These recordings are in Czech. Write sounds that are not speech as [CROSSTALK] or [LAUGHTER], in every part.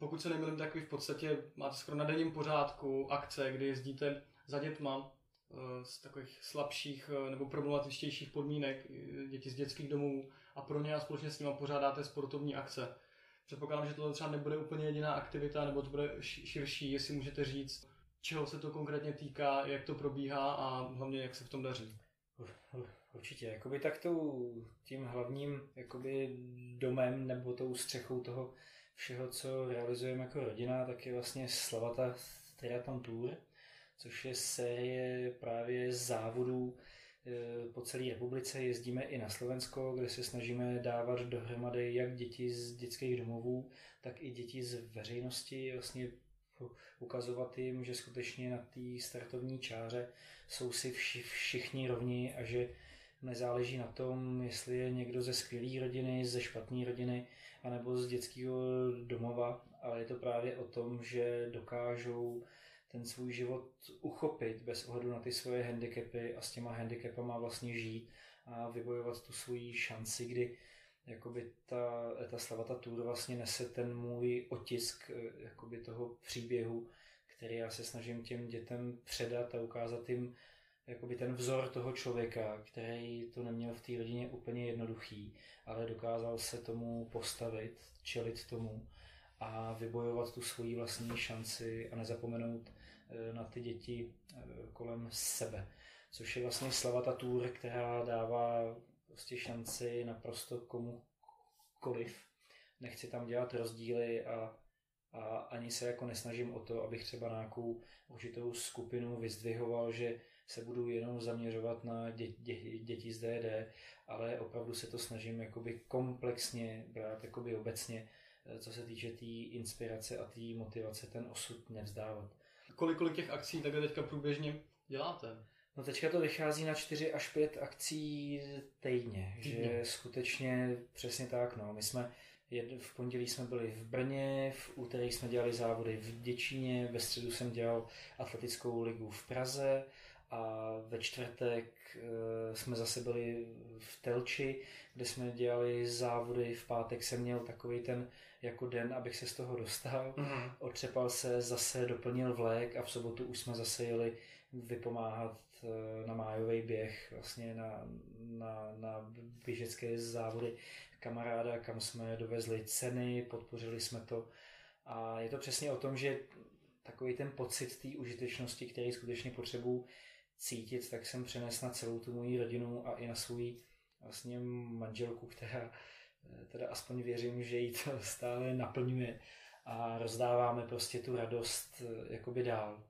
pokud se nemýlím, tak vy v podstatě máte skoro na denním pořádku akce, kdy jezdíte za dětma eh, z takových slabších eh, nebo problematičtějších podmínek, děti z dětských domů a pro ně a společně s nimi pořádáte sportovní akce. Předpokládám, že tohle třeba nebude úplně jediná aktivita, nebo to bude širší, jestli můžete říct, čeho se to konkrétně týká, jak to probíhá a hlavně jak se v tom daří. Určitě, jakoby tak tou, tím hlavním jakoby domem nebo tou střechou toho všeho, co realizujeme jako rodina, tak je vlastně Slavata Triathlon Tour, což je série právě závodů e, po celé republice. Jezdíme i na Slovensko, kde se snažíme dávat dohromady jak děti z dětských domovů, tak i děti z veřejnosti, vlastně ukazovat jim, že skutečně na té startovní čáře jsou si vši, všichni rovni a že nezáleží na tom, jestli je někdo ze skvělé rodiny, ze špatné rodiny, anebo z dětského domova, ale je to právě o tom, že dokážou ten svůj život uchopit bez ohledu na ty svoje handicapy a s těma handicapama vlastně žít a vybojovat tu svoji šanci, kdy jakoby ta, ta Slavata Tour vlastně nese ten můj otisk eh, jakoby toho příběhu, který já se snažím těm dětem předat a ukázat jim jakoby ten vzor toho člověka, který to neměl v té rodině úplně jednoduchý, ale dokázal se tomu postavit, čelit tomu a vybojovat tu svoji vlastní šanci a nezapomenout eh, na ty děti eh, kolem sebe. Což je vlastně Slavata Tour, která dává prostě šanci naprosto komukoliv. Nechci tam dělat rozdíly a, a ani se jako nesnažím o to, abych třeba nějakou určitou skupinu vyzdvihoval, že se budu jenom zaměřovat na dě, dě, děti z DD, ale opravdu se to snažím jakoby komplexně brát jakoby obecně, eh, co se týče té tý inspirace a té motivace, ten osud nevzdávat. Kolik, kolik těch akcí takhle teďka průběžně děláte? No teďka to vychází na 4 až 5 akcí týdně, týdně. že skutečně přesně tak, no. My jsme v pondělí jsme byli v Brně, v úterý jsme dělali závody v Děčíně, ve středu jsem dělal atletickou ligu v Praze a ve čtvrtek eh, jsme zase byli v Telči, kde jsme dělali závody. V pátek jsem měl takový ten jako den, abych se z toho dostal. Mm-hmm. Otřepal se, zase doplnil vlek a v sobotu už jsme zase jeli vypomáhat eh, na májový běh, vlastně na, na, na běžecké závody kamaráda, kam jsme dovezli ceny, podpořili jsme to. A je to přesně o tom, že takový ten pocit té užitečnosti, který skutečně potřebuju cítit, tak jsem přenes na celou tu moji rodinu a i na svou vlastně manželku, která eh, teda aspoň věřím, že jí to [LAUGHS] stále naplňuje a rozdáváme prostě tu radost eh, jakoby dál.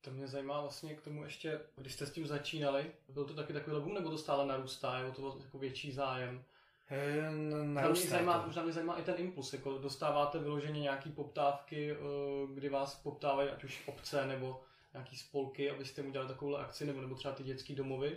To mě zajímá vlastně k tomu ještě, když jste s tím začínali, byl to taky takový boom, nebo to stále narůstá, je to jako větší zájem? E, narůstá mě zajímá, možná mě zajímá i ten impuls, jako dostáváte vyloženě nějaký poptávky, kdy vás poptávají ať už obce nebo nějaký spolky, abyste mu dělali takovou akci, nebo, nebo třeba ty dětské domovy?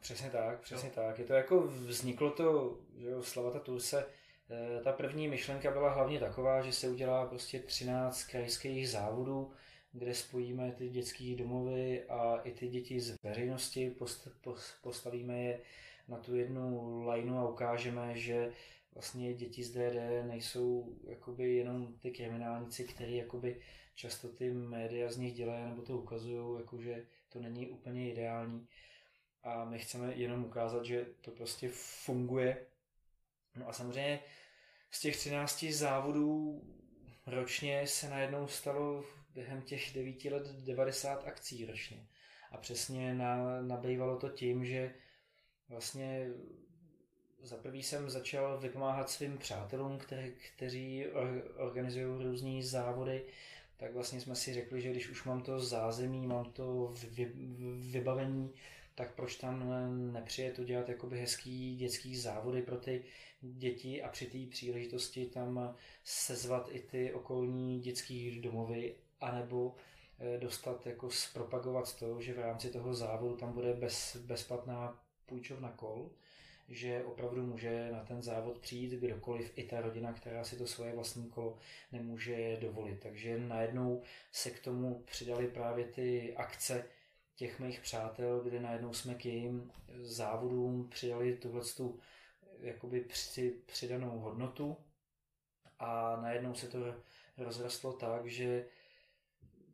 Přesně tak, přesně jo. tak. Je to jako vzniklo to, že jo, Slavata Tulse, eh, ta první myšlenka byla hlavně taková, že se udělá prostě 13 krajských závodů, kde spojíme ty dětské domovy a i ty děti z veřejnosti, post, post, postavíme je na tu jednu lajnu a ukážeme, že vlastně děti z DD nejsou jakoby jenom ty kriminálníci, kteří jakoby často ty média z nich dělají nebo to ukazují, jakože to není úplně ideální. A my chceme jenom ukázat, že to prostě funguje. No a samozřejmě z těch 13 závodů ročně se najednou stalo během těch 9 let 90 akcí ročně. A přesně na, nabývalo to tím, že vlastně za prvý jsem začal vypomáhat svým přátelům, kteří, kteří organizují různé závody, tak vlastně jsme si řekli, že když už mám to zázemí, mám to vybavení, tak proč tam nepřijet udělat jakoby hezký dětský závody pro ty děti a při té příležitosti tam sezvat i ty okolní dětské domovy, anebo eh, dostat, jako zpropagovat to, že v rámci toho závodu tam bude bez, bezplatná půjčovna kol, že opravdu může na ten závod přijít kdokoliv, i ta rodina, která si to svoje vlastní kolo nemůže dovolit. Takže najednou se k tomu přidali právě ty akce těch mých přátel, kde najednou jsme k jejím závodům přidali tuhle tu jakoby při, přidanou hodnotu a najednou se to rozrostlo tak, že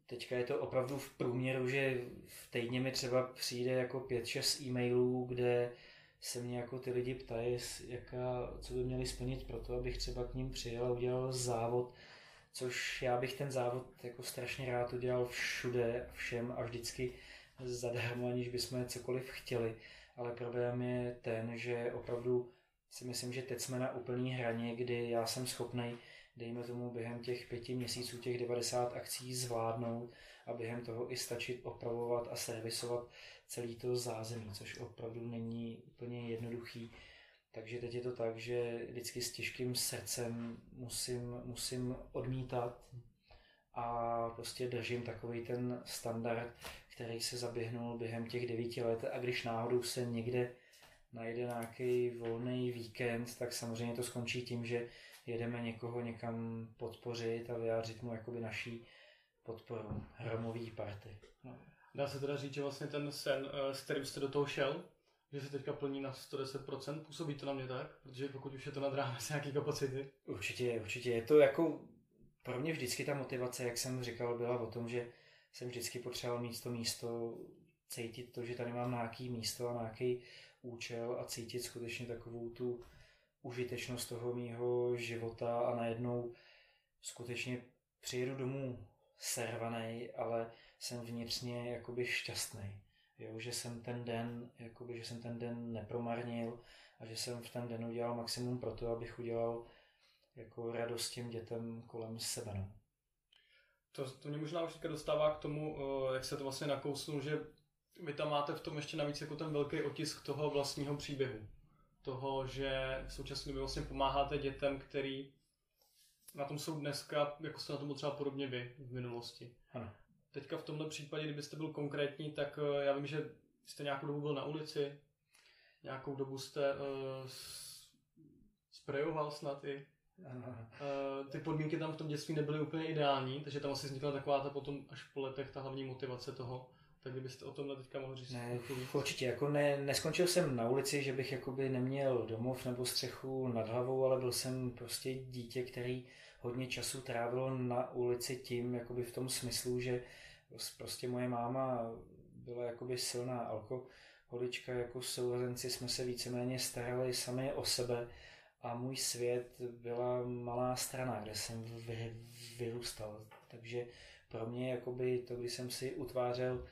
teďka je to opravdu v průměru, že v týdně mi třeba přijde jako 5-6 e-mailů, kde se mě jako ty lidi ptají, jaká, co by měli splnit pro to, abych třeba k ním přijel a udělal závod, což já bych ten závod jako strašně rád udělal všude všem a vždycky zadarmo, aniž bychom cokoliv chtěli. Ale problém je ten, že opravdu si myslím, že teď jsme na úplný hraně, kdy já jsem schopný, dejme tomu, během těch pěti měsíců těch 90 akcí zvládnout a během toho i stačit opravovat a servisovat celý to zázemí, což opravdu není úplně jednoduchý. Takže teď je to tak, že vždycky s těžkým srdcem musím, musím odmítat a prostě držím takový ten standard, který se zaběhnul během těch devíti let a když náhodou se někde najde nějaký volný víkend, tak samozřejmě to skončí tím, že jedeme někoho někam podpořit a vyjádřit mu jakoby naší podporu hromový party. No. Dá se teda říct, že vlastně ten sen, eh, s kterým jste do toho šel, že se teďka plní na 110%, působí to na mě tak? Protože pokud už je to nad rámec nějaký kapacity. Určitě, určitě. Je to jako, pro mě vždycky ta motivace, jak jsem říkal, byla o tom, že jsem vždycky potřeboval mít to místo, cítit to, že tady mám nějaký místo a nějaký účel a cítit skutečně takovou tu užitečnost toho mýho života a najednou skutečně přijedu domů servaný, ale jsem vnitřně jakoby šťastný. Jo, že jsem ten den, jakoby, že jsem ten den nepromarnil a že jsem v ten den udělal maximum pro to, abych udělal jako radost těm dětem kolem sebe. No. To, to mě možná už dostává k tomu, eh, jak se to vlastně nakousnul, že vy tam máte v tom ještě navíc jako ten velký otisk toho vlastního příběhu. Toho, že v současné době vlastně pomáháte dětem, který na tom jsou dneska, jako jste na tom třeba podobně vy v minulosti. Ano. Teďka v tomto případě, kdybyste byl konkrétní, tak eh, já vím, že jste nějakou dobu byl na ulici, nějakou dobu jste uh, sprejoval snad i. Uh, ty podmínky tam v tom dětství nebyly úplně ideální, takže tam asi vznikla taková ta potom až po letech ta hlavní motivace toho. Tak kdybyste o tomhle teďka mohl říct. Ne, určitě, jako ne, neskončil jsem na ulici, že bych jakoby neměl domov nebo střechu nad hlavou, ale byl jsem prostě dítě, který hodně času trávilo na ulici tím, jakoby v tom smyslu, že prostě moje máma byla jakoby silná alkoholička, jako sourozenci jsme se víceméně starali sami o sebe a můj svět byla malá strana, kde jsem vyrůstal. Takže pro mě jakoby to, když jsem si utvářel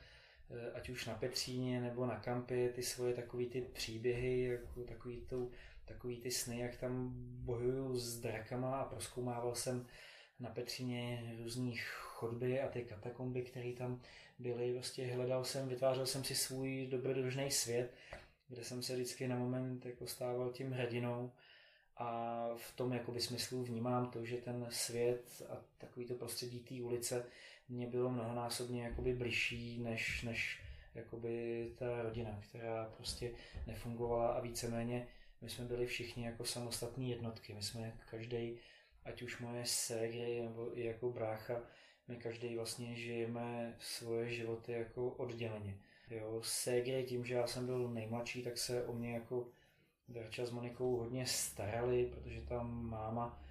ať už na Petříně nebo na kampě ty svoje takové ty příběhy, jako takový, tu, takový ty sny, jak tam bojuju s drakama a proskoumával jsem na Petříně různých chodby a ty katakomby, které tam byly. Prostě hledal jsem, vytvářel jsem si svůj dobrodružný svět, kde jsem se vždycky na moment jako stával tím hrdinou a v tom jakoby smyslu vnímám to, že ten svět a takový to prostředí té ulice mě bylo mnohonásobně jakoby bližší než, než jakoby ta rodina, která prostě nefungovala a víceméně my jsme byli všichni jako samostatní jednotky. My jsme každý, ať už moje ségry nebo i jako brácha, my každý vlastně žijeme svoje životy jako odděleně. Jo, ségry tím, že já jsem byl nejmladší, tak se o mě jako Verča s Monikou hodně starali, protože tam máma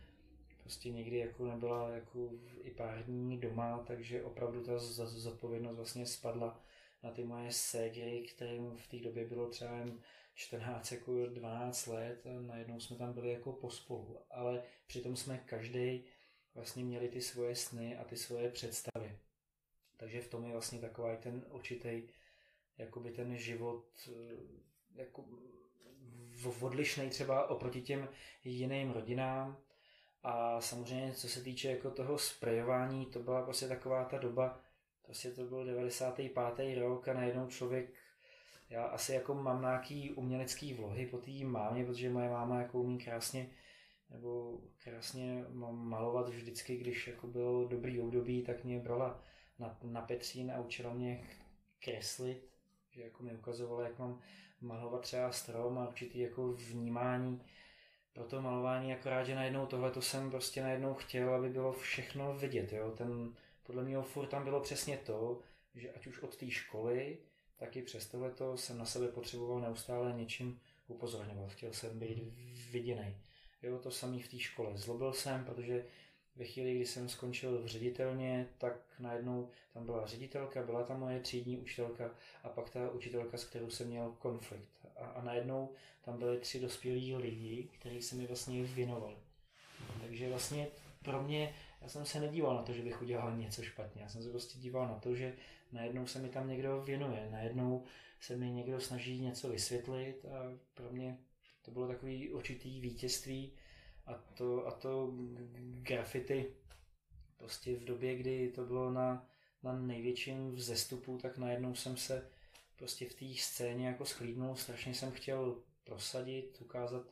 prostě někdy jako nebyla jako i pár dní doma, takže opravdu ta zodpovědnost vlastně spadla na ty moje ségry, kterým v té době bylo třeba jen 14 jako 12 let a najednou jsme tam byli jako pospolu, ale přitom jsme každý vlastně měli ty svoje sny a ty svoje představy. Takže v tom je vlastně takový ten určitý jakoby ten život eh, jako odlišný třeba oproti těm jiným rodinám. A samozřejmě, co se týče jako toho sprejování, to byla prostě taková ta doba, prostě to byl 95. rok a najednou člověk, já asi jako mám nějaký umělecký vlohy po té mámě, protože moje máma jako umí krásně nebo krásně malovat vždycky, když jako bylo dobrý období, tak mě brala na, na Petřín a učila mě kreslit, že jako mi ukazovala, jak mám malovat třeba strom a určitý jako vnímání pro to malování, akorát, že najednou tohle to jsem prostě najednou chtěl, aby bylo všechno vidět, jo, ten, podle mě furt tam bylo přesně to, že ať už od té školy, tak i přes tohleto jsem na sebe potřeboval neustále něčím upozorňovat, chtěl jsem být viděný. Jo, to samý v té škole. Zlobil jsem, protože ve chvíli, kdy jsem skončil v ředitelně, tak najednou tam byla ředitelka, byla tam moje třídní učitelka a pak ta učitelka, s kterou jsem měl konflikt. A, a najednou tam byly tři dospělí lidi, kteří se mi vlastně věnovali. Takže vlastně pro mě, já jsem se nedíval na to, že bych udělal něco špatně. Já jsem se prostě díval na to, že najednou se mi tam někdo věnuje, najednou se mi někdo snaží něco vysvětlit a pro mě to bylo takový určitý vítězství a to, a to graffiti prostě v době, kdy to bylo na, na největším vzestupu, tak najednou jsem se prostě v té scéně jako schlídnul, strašně jsem chtěl prosadit, ukázat,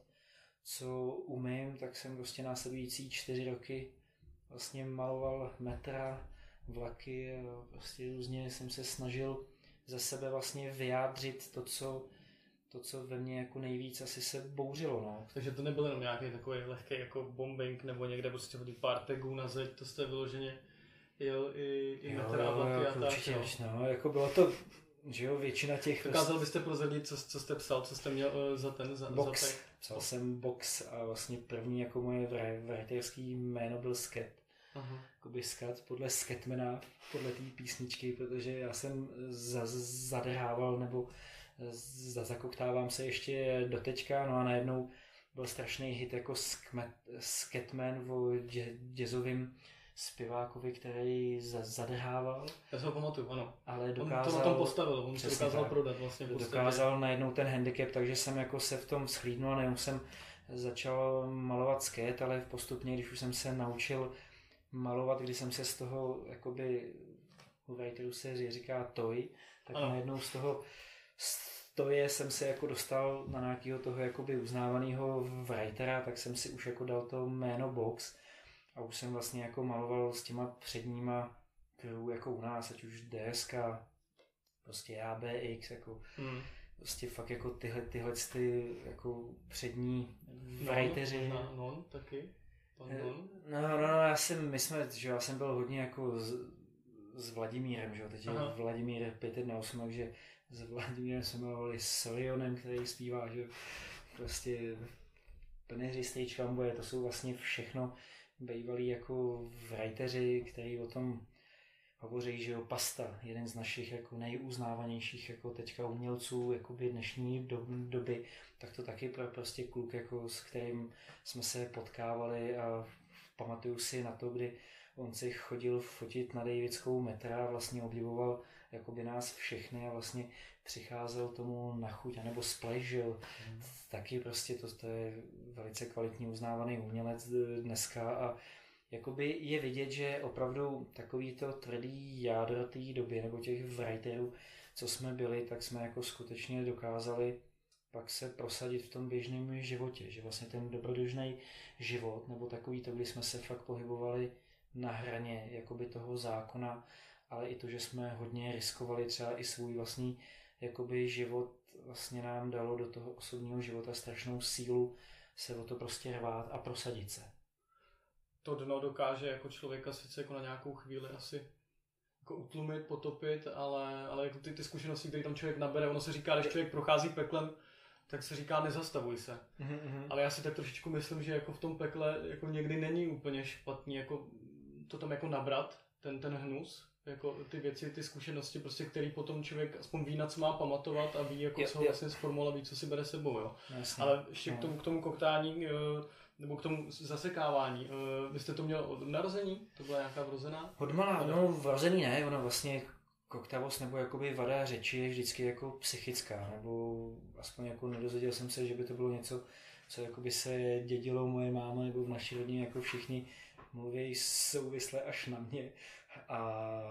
co umím, tak jsem prostě následující čtyři roky vlastně maloval metra, vlaky a prostě různě jsem se snažil ze sebe vlastně vyjádřit to, co, to, co ve mně jako nejvíc asi se bouřilo. No. Takže to nebyl jenom nějaký takový lehký jako bombing nebo někde prostě hodit pár tagů na zeď, to jste vyloženě jel i, i metra a vlaky jo, a tak. určitě, no. no, jako bylo to, že jo, většina těch... Dokázal byste prozradit, co, co jste psal, co jste měl uh, za ten, za, box. za tag? Psal jsem box a vlastně první jako moje writerský jméno byl Sket. Jakoby skat podle Skatmana, podle té písničky, protože já jsem za, zadrhával nebo za, zakoktávám se ještě do teďka, no a najednou byl strašný hit jako Skmet, Skatman o dě, jazzovým zpěvákovi, který za, zadrhával. Já se ho pamatuju, ano. Ale On dokázal, to na tom postavil, on to Přesně dokázal tak. prodat vlastně. dokázal najednou ten handicap, takže jsem jako se v tom schlídnul a nejenom jsem začal malovat sket, ale postupně, když už jsem se naučil malovat, když jsem se z toho, jakoby, u writerů se říká toy, tak ano. najednou z toho stoje jsem se jako dostal na nějakého toho jakoby uznávaného writera, tak jsem si už jako dal to jméno Box a už jsem vlastně jako maloval s těma předníma crew jako u nás, ať už DSK, prostě ABX, jako Hmm. prostě fakt jako tyhle, tyhle ty jako přední Non, writeři. možná Non taky. Pan Eh, Non. No, no, no, já jsem, my jsme, že já jsem byl hodně jako s, s Vladimírem, že jo, teď je Aha. Vladimír 518, takže s Vladimírem jsme mluvili s Lionem, který zpívá, že prostě Peneři Stage Fanboy, to jsou vlastně všechno bývalí jako writeři, který o tom hovoří, že jo, Pasta, jeden z našich jako nejuznávanějších jako teďka umělců jakoby dnešní do, doby, tak to taky pro, prostě kluk, jako s kterým jsme se potkávali a pamatuju si na to, kdy on si chodil fotit na Davidskou metra a vlastně obdivoval jakoby nás všechny a vlastně přicházel tomu na chuť, anebo že jo, taky prostě to, to je velice kvalitní uznávaný umělec dneska a jakoby je vidět, že opravdu takový to tvrdý jádro té doby, nebo těch writerů, co jsme byli, tak jsme jako skutečně dokázali pak se prosadit v tom běžném životě, že vlastně ten dobrodružný život, nebo takový to, kdy jsme se fakt pohybovali na hraně jakoby toho zákona, ale i to, že jsme hodně riskovali třeba i svůj vlastní jakoby život vlastně nám dalo do toho osobního života strašnou sílu se o to prostě rvát a prosadit se. To dno dokáže jako člověka sice jako na nějakou chvíli asi jako utlumit, potopit, ale, ale jako ty, ty zkušenosti, které tam člověk nabere, ono se říká, když člověk prochází peklem, tak se říká nezastavuj se. Mm-hmm. Ale já si tak trošičku myslím, že jako v tom pekle jako někdy není úplně špatný jako to tam jako nabrat, ten, ten hnus, jako ty věci, ty zkušenosti, prostě, který potom člověk aspoň ví, na co má pamatovat a ví, jako co ho vlastně sformulovat, ví, co si bere sebou, jo. Jasně. Ale ještě k No. tomu, k tomu koktání, eh, nebo k tomu zasekávání, eh, vy jste to měl od narození? To byla nějaká vrozená? Odmala, no vrozený ne, ona vlastně koktavost nebo jakoby vada řeči je vždycky jako psychická, nebo aspoň jako nedozvěděl jsem se, že by to bylo něco, co jakoby se dědilo moje máma nebo v naší rodině jako všichni mluví souvisle až na mě. A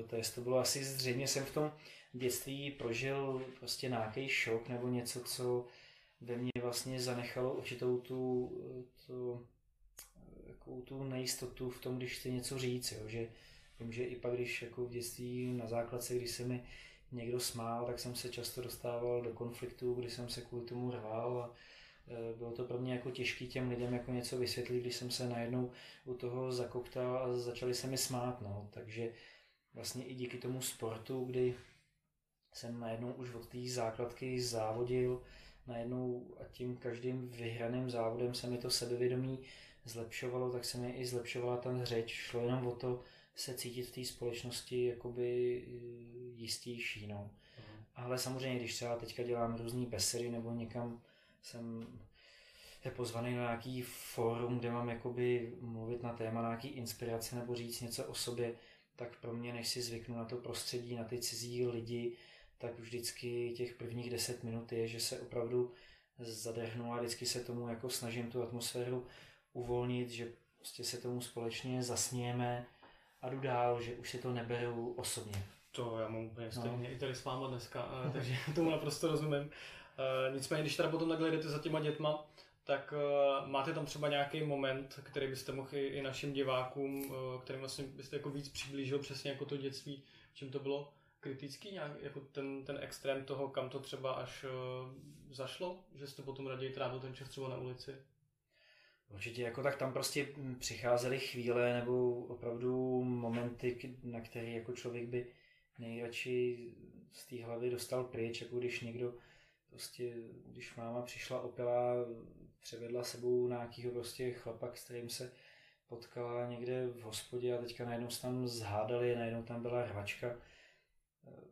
e, to, jest, to bylo asi zřejmě jsem v tom dětství prožil prostě nějaký šok nebo něco, co ve mně vlastně zanechalo určitou tu, tu, takovou tu nejistotu v tom, když chci něco říct, jo, že Vím, že i pak, když jako v dětství na základce, když se mi někdo smál, tak jsem se často dostával do konfliktu, kdy jsem se kvůli tomu rval a e, bylo to pro mě jako těžký těm lidem jako něco vysvětlit, když jsem se najednou u toho zakoktal a začali se mi smát, no. takže vlastně i díky tomu sportu, kdy jsem najednou už od té základky závodil najednou a tím každým vyhraným závodem se mi to sebevědomí zlepšovalo, tak se mi i zlepšovala ta řeč. Šlo jenom o to se cítit v té společnosti jakoby eh, jistější. No. Mhm. Ale samozřejmě, když třeba teďka dělám různý besedy nebo někam jsem je pozvaný na nějaký fórum, kde mám jakoby mluvit na téma nějaký inspirace nebo říct něco o sobě, tak pro mě, než si zvyknu na to prostředí, na ty cizí lidi, tak vždycky těch prvních deset minut je, že se opravdu zadrhnu a vždycky se tomu jako snažím tu atmosféru uvolnit, že prostě se tomu společně zasnějeme a jdu dál, že už si to neberu osobně. To já mám úplně stejně no. i tady s váma dneska, [LAUGHS] takže tomu naprosto rozumím. Uh, nicméně, když teda potom takhle jdete za těma dětma, tak uh, máte tam třeba nějaký moment, který byste mohli i našim divákům, uh, kterým vlastně byste jako víc přiblížil přesně jako to dětství, čím to bylo kritický, nějak, jako ten, ten extrém toho, kam to třeba až uh, zašlo, že jste potom raději trávil ten čas třeba na ulici? Určitě, jako tak tam prostě přicházely chvíle nebo opravdu momenty, na které jako člověk by nejradši z té hlavy dostal pryč, jako když někdo prostě, když máma přišla opila, převedla sebou nějakého prostě chlapa, s kterým se potkala někde v hospodě a teďka najednou se tam zhádali, najednou tam byla rvačka,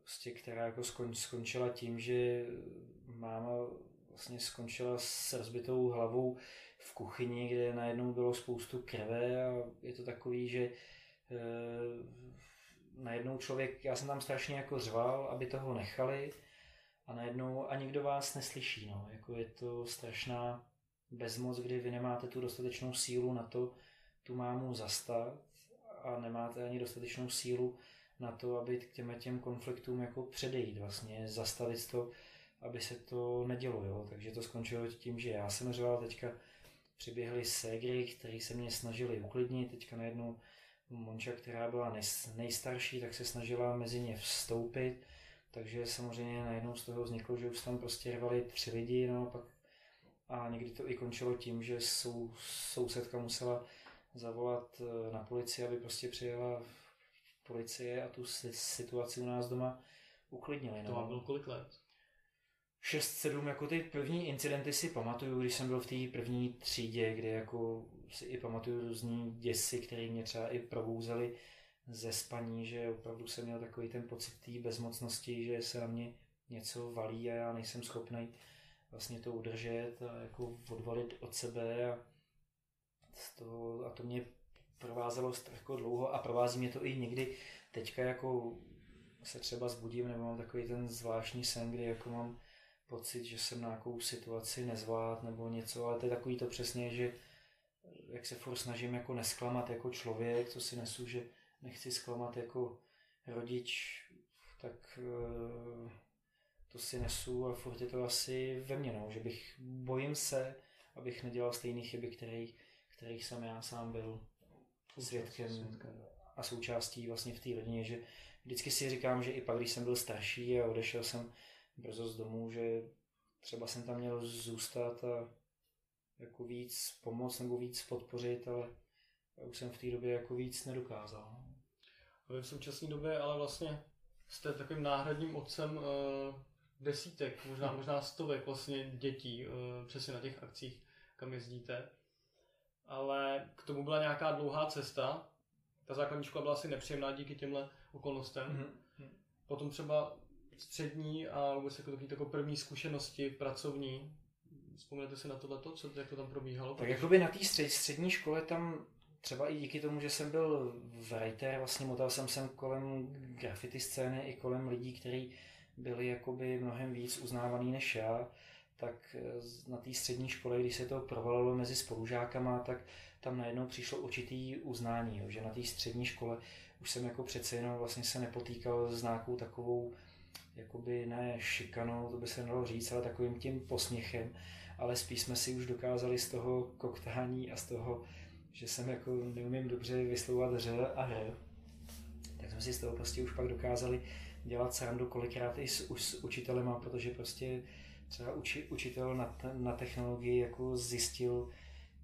prostě, která jako skon, skončila tím, že máma vlastně skončila s rozbitou hlavou v kuchyni, kde najednou bylo spoustu krve a je to takový, že e, najednou člověk, já jsem tam strašně jako řval, aby toho nechali a najednou a nikdo vás neslyší, no, jako je to strašná bezmoc, kdy vy nemáte tu dostatečnou sílu na to, tu mámu zastat a nemáte ani dostatečnou sílu na to, aby k těm, těm konfliktům jako předejít, vlastně zastavit to, aby se to nedělo, jo. Takže to skončilo tím, že já jsem řval, teďka přiběhly ségry, který se mě snažili uklidnit, teďka najednou Monča, která byla nejstarší, tak se snažila mezi ně vstoupit, takže samozřejmě najednou z toho vzniklo, že už tam prostě rvali tři lidi, no pak a někdy to i končilo tím, že sou, sousedka musela zavolat eh, na policii, aby prostě přijela policie a tu situaci u nás doma uklidnili. To no. bylo kolik let? 6-7, jako ty první incidenty si pamatuju, když jsem byl v té první třídě, kde jako si i pamatuju různý děsy, které mě třeba i probouzely ze spaní, že opravdu jsem měl takový ten pocit té bezmocnosti, že se na mě něco valí a já nejsem schopný vlastně to udržet a jako odvalit od sebe a, to, a to mě provázelo jako dlouho a provází mě to i někdy teďka jako se třeba zbudím nebo mám takový ten zvláštní sen, kdy jako mám pocit, že jsem nějakou situaci nezvlád nebo něco, ale to je takový to přesně, že jak se furt snažím jako nesklamat jako člověk, co si nesu, že nechci zklamat jako rodič, tak eh, to si nesu a furt je to asi ve mně, no, že bych, bojím se, abych nedělal stejné chyby, který, kterých jsem já sám byl svědkem a součástí vlastně v té rodině, že vždycky si říkám, že i pak, když jsem byl starší a odešel jsem brzo z domu, že třeba jsem tam měl zůstat a jako víc pomoct nebo víc podpořit, ale už jsem v té době jako víc nedokázal. Vy v současné době ale vlastně jste takovým náhradním otcem uh, desítek, možná, možná stovek vlastně dětí uh, přesně na těch akcích, kam jezdíte. Ale k tomu byla nějaká dlouhá cesta. Ta základní škola byla asi nepříjemná díky těmhle okolnostem. Mm-hmm. Potom třeba střední a vůbec jako takový jako první zkušenosti pracovní. Vzpomenete si na tohleto, co, jak to tam probíhalo? Tak jakoby na té střed, střední škole tam třeba i díky tomu, že jsem byl writer, vlastně motal jsem sem kolem graffiti scény i kolem lidí, kteří byli jakoby mnohem víc uznávaný než já, tak na té střední škole, když se to provalilo mezi spolužákama, tak tam najednou přišlo určitý uznání, jo, že na té střední škole už jsem jako přece jenom vlastně se nepotýkal s nějakou takovou jakoby ne šikanou, to by se dalo říct, ale takovým tím posměchem, ale spíš jsme si už dokázali z toho koktání a z toho, že jsem jako neumím dobře vyslovovat ř a hr, tak jsme si z toho prostě už pak dokázali dělat srandu kolikrát i s, s učitelema, protože prostě třeba uči, učitel na, na technologii jako zjistil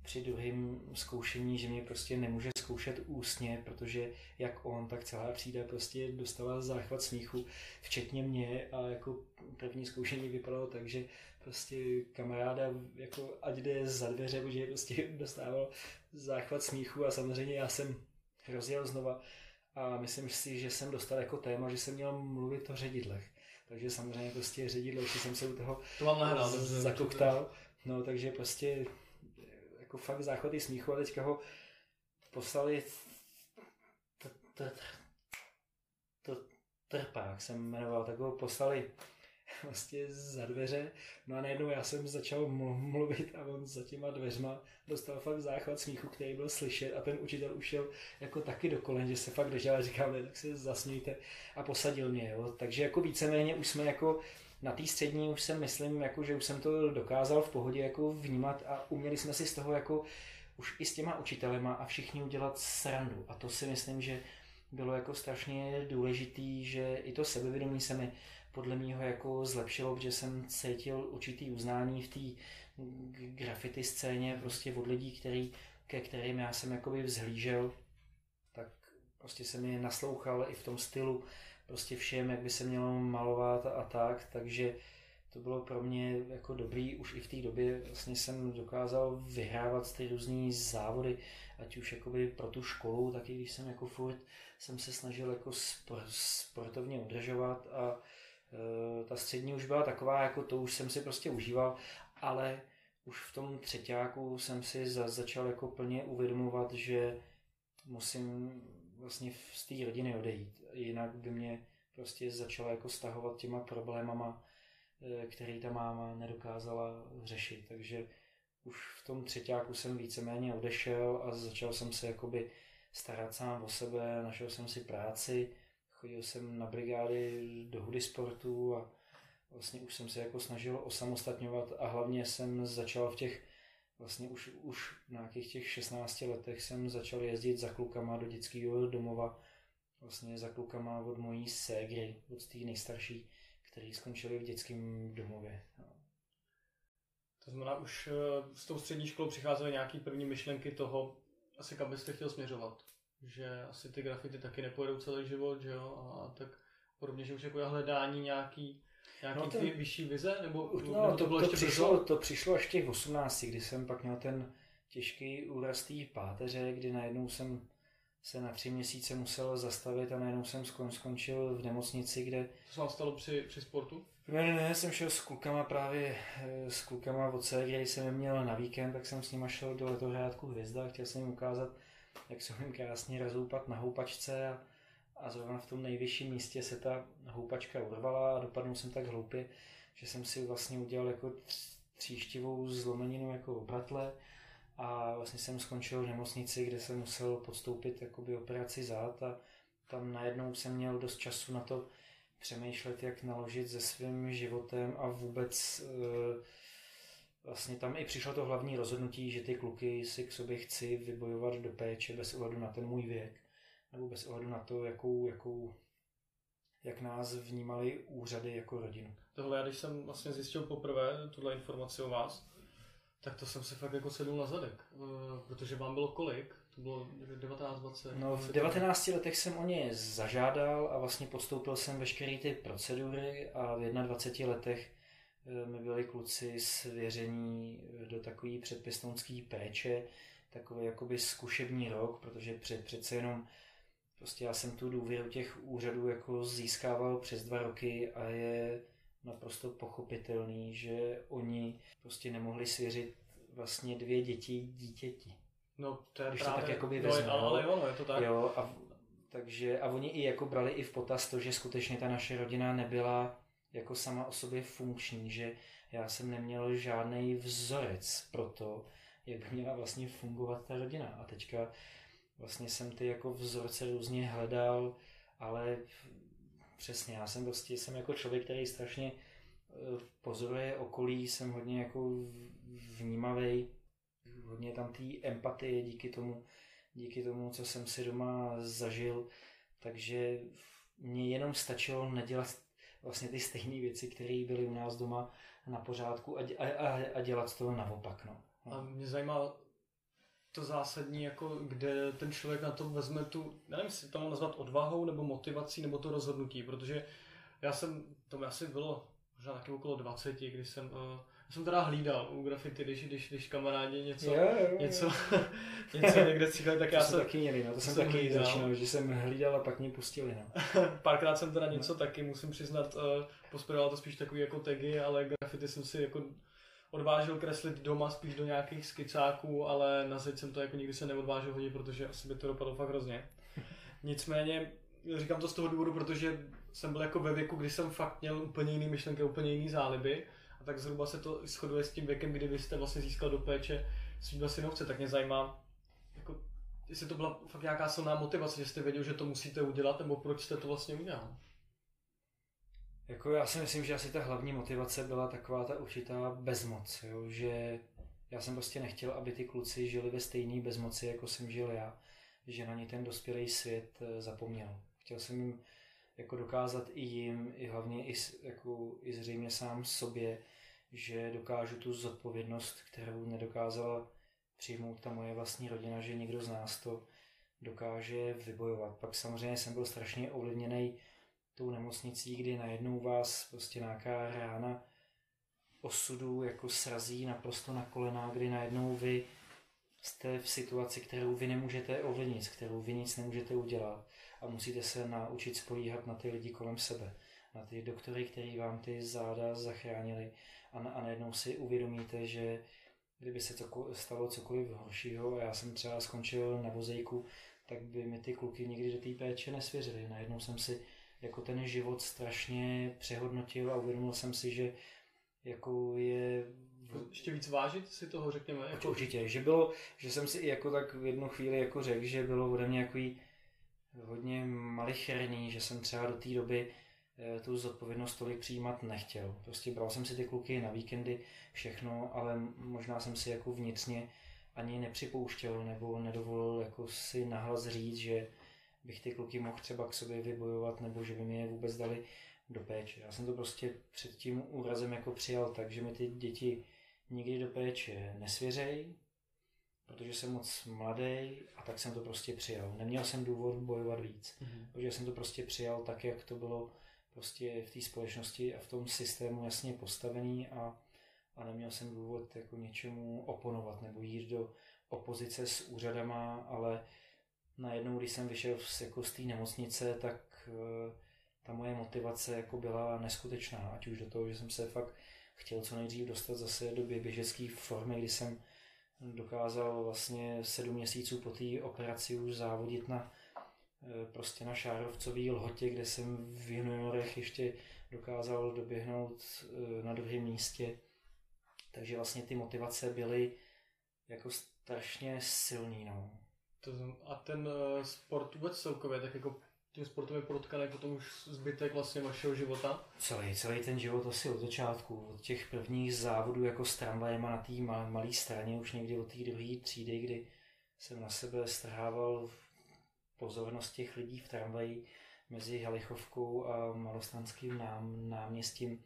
při druhém zkoušení, že mě prostě nemůže zkoušet ústně, protože jak on, tak celá třída prostě dostala záchvat smíchu, včetně mě. A jako první zkoušení vypadalo tak, že prostě kamaráda, jako ať jde za dveře, protože prostě [LAUGHS] dostával záchvat smíchu a samozřejmě já jsem rozjel znova a myslím si, že jsem dostal jako téma, že jsem měl mluvit o ředidlech. Takže samozřejmě prostě ředidlo, už jsem se u toho to mám nahrál, zakoktal. No, takže prostě jako fakt záchvaty smíchu a teďka ho poslali trpák jsem jmenoval, tak ho poslali [LAUGHS] vlastně za dveře. No a najednou já jsem začal mluvit a on za těma dveřma dostal fakt záchvat smíchu, který byl slyšet a ten učitel už šel jako taky do kolen, že se fakt držel a říkal, ne, tak se zasmějte a posadil mě. Jo. Takže jako víceméně už jsme jako na té střední už jsem myslím, jako, že už jsem to dokázal v pohodě jako vnímat a uměli jsme si z toho jako už i s těma učitelema a všichni udělat srandu. A to si myslím, že bylo jako strašně důležitý, že i to sebevědomí se mi podle mého jako zlepšilo, protože jsem cítil určitý uznání v té graffiti scéně prostě od lidí, který, ke kterým já jsem jakoby vzhlížel, tak prostě jsem je naslouchal i v tom stylu, prostě všem, jak by se mělo malovat a, tak, takže to bylo pro mě jako dobrý, už i v té době vlastně jsem dokázal vyhrávat ty různé závody, ať už jakoby pro tu školu, tak i když jsem jako furt jsem se snažil jako sportovně udržovat a ta střední už byla taková, jako to už jsem si prostě užíval, ale už v tom třetíku jsem si za, začal jako plně uvědomovat, že musím vlastně z té rodiny odejít. Jinak by mě prostě začala jako stahovat těma problémama, e, který ta máma nedokázala řešit. Takže už v tom třetíku jsem víceméně odešel a začal jsem se jakoby starat sám o sebe, našel jsem si práci, chodil jsem na brigády do hudy sportu a vlastně už jsem se jako snažil osamostatňovat a hlavně jsem začal v těch vlastně už, už na nějakých těch 16 letech jsem začal jezdit za klukama do dětského domova, vlastně za klukama od mojí ségry, od té nejstarší, který skončili v dětském domově. To znamená, už eh, s tou střední školou přicházely nějaké první myšlenky toho, asi kam byste chtěl směřovat. Že asi ty grafity taky nepojedou celý život, že jo? A tak podobně, že už jako hledání nějaký, nějaký no ten, vyšší vize? Nebo, no, nebo to, to, bylo to, ještě přišlo, to přišlo až těch 18, kdy jsem pak měl ten těžký úraz té páteře, kdy najednou jsem se na tři měsíce musel zastavit a najednou jsem skončil v nemocnici, kde... To se vám stalo při, při sportu? Ne, ne, ne, jsem šel s klukama právě, eh, s klukama od C, kde jsem je měl na víkend, tak jsem s nimi šel do letohrádku Hvězda a chtěl jsem jim ukázat, jak se umím krásně rozhoupat na houpačce a, a zrovna v tom nejvyšším místě se ta houpačka urvala a dopadnul jsem tak hloupě, že jsem si vlastně udělal jako tříštivou zlomeninu jako obratle a vlastně jsem skončil v nemocnici, kde jsem musel podstoupit jakoby operaci zad a tam najednou jsem měl dost času na to přemýšlet, jak naložit se svým životem a vůbec e, vlastně tam i přišlo to hlavní rozhodnutí, že ty kluky si k sobě chci vybojovat do péče bez ohledu na ten můj věk, nebo bez ohledu na to, jakou, jakou jak nás vnímali úřady jako rodinu. Tohle já když jsem vlastně zjistil poprvé tuhle informaci o vás, tak to jsem se fakt jako sedl na zadek, eh, protože vám bylo kolik? To bylo 19, 20? No v 19 letech jsem o ně zažádal a vlastně podstoupil jsem veškeré ty procedury a v 21 letech eh, mi byli kluci svěření do takové předpěstounské péče, takový jakoby zkušební rok, protože před, přece jenom prostě já jsem tu důvěru těch úřadů jako získával přes dva roky a je naprosto pochopitelný, že oni prostě nemohli svěřit vlastně dvě děti dítěti. No, to je Když právě... to tak jakoby no, vezme, ale jo, no, je to tak. Jo, a, takže, a oni i jako brali i v potaz to, že skutečně ta naše rodina nebyla jako sama o sobě funkční, že já jsem neměl žádný vzorec pro to, jak měla vlastně fungovat ta rodina. A teďka vlastně jsem ty jako vzorce různě hledal, ale přesně, já jsem prostě jsem jako člověk, který strašně eh, pozoruje okolí, jsem hodně jako vnímavý, hodně tam té empatie díky tomu, díky tomu, co jsem si doma zažil, takže mě jenom stačilo nedělat vlastně ty stejné věci, které byly u nás doma na pořádku a, a, a dělat to naopak. No. A mě zajímá to zásadní, jako kde ten člověk na to vezme tu, nevím, jestli to mám nazvat odvahou, nebo motivací, nebo to rozhodnutí, protože já jsem, to mi asi bylo možná taky okolo 20, kdy jsem, uh, jsem teda hlídal u grafity, když, když, když kamarádi něco, Jo, jo, jo. něco, [LAUGHS] něco někde cíkali, tak To já jsem taky měli, no. to jsem jsem taky hlídal. začínal, že jsem hlídal a pak mě pustili. No. [LAUGHS] párkrát jsem teda něco taky, musím přiznat, uh, to spíš takový jako tagy, ale grafity jsem si jako odvážil kreslit doma spíš do nějakých skicáků, ale na zeď jsem to jako nikdy se neodvážil hodit, protože asi by to dopadlo fakt hrozně. [LAUGHS] Nicméně říkám to z toho důvodu, protože jsem byl jako ve věku, kdy jsem fakt měl úplně jiný myšlenky, úplně jiný záliby tak zhruba se to shoduje s tím věkem, kdy vy jste vlastně získal do péče svýho synovce, tak mě zajímá, jako, jestli to byla fakt nějaká silná motivace, že jste věděl, že to musíte udělat, nebo proč jste to vlastně udělal. Jako já si myslím, že asi ta hlavní motivace byla taková ta určitá bezmoc, jo? že já jsem prostě nechtěl, aby ty kluci žili ve stejné bezmoci, jako jsem žil já, že na ně ten dospělý svět eh, zapomněl. Chtěl jsem jim jako dokázat i jim, i hlavně i, jako, i zřejmě sám sobě, že dokážu tu zodpovědnost, kterou nedokázala přijmout ta moje vlastní rodina, že někdo z nás to dokáže vybojovat. Pak samozřejmě jsem byl strašně ovlivněný tou nemocnicí, kdy najednou vás prostě nějaká rána osudu jako srazí naprosto na kolena, kdy najednou vy jste v situaci, kterou vy nemůžete ovlivnit, s kterou vy nic nemůžete udělat a musíte se naučit spolíhat na ty lidi kolem sebe, na ty doktory, který vám ty záda zachránili a, na, a najednou si uvědomíte, že kdyby se coko, stalo cokoliv horšího a já jsem třeba skončil na vozejku, tak by mi ty kluky nikdy do té péče nesvěřili. Najednou jsem si jako ten život strašně přehodnotil a uvědomil jsem si, že jako je Ještě víc vážit si toho, řekněme. jako určitě, že bylo, že jsem si jako tak v jednu chvíli jako řekl, že bylo ode mě jako hodně malicherný, že jsem třeba do té doby tu zodpovědnost tolik přijímat nechtěl. Prostě bral jsem si ty kluky na víkendy, všechno, ale možná jsem si jako vnitřně ani nepřipouštěl nebo nedovolil jako si nahlas říct, že bych ty kluky mohl třeba k sobě vybojovat nebo že by mi je vůbec dali do péče. Já jsem to prostě před tím úrazem jako přijal tak, že mi ty děti nikdy do péče nesvěřej, protože jsem moc mladý a tak jsem to prostě přijal. Neměl jsem důvod bojovat víc, Mhm. protože jsem to prostě přijal tak, jak to bylo prostě v té společnosti a v tom systému jasně postavený a, a neměl jsem důvod jako něčemu oponovat nebo jít do opozice s úřadama, ale najednou, když jsem vyšel z, jako z té nemocnice, tak eh, ta moje motivace jako byla neskutečná, ať už do toho, že jsem se fakt chtěl co nejdřív dostat zase do běžecké formy, kdy jsem dokázal vlastně sedm měsíců po té operaci už závodit na prostě na Šárovcový lhotě, kde jsem v juniorech ještě dokázal doběhnout eh, na druhém místě. Takže vlastně ty motivace byly jako strašně silný, no. A ten uh, sport vůbec celkově, tak jako tím sportem je protkaný potom už zbytek vlastně vašeho života. Celý, celý ten život asi od začátku, od těch prvních závodů jako s tramvajema na té mal, malé straně, už někdy od té druhé třídy, kdy jsem na sebe strhával pozornost těch lidí v tramvaji mezi Halichovkou a Malostanským nám, náměstím.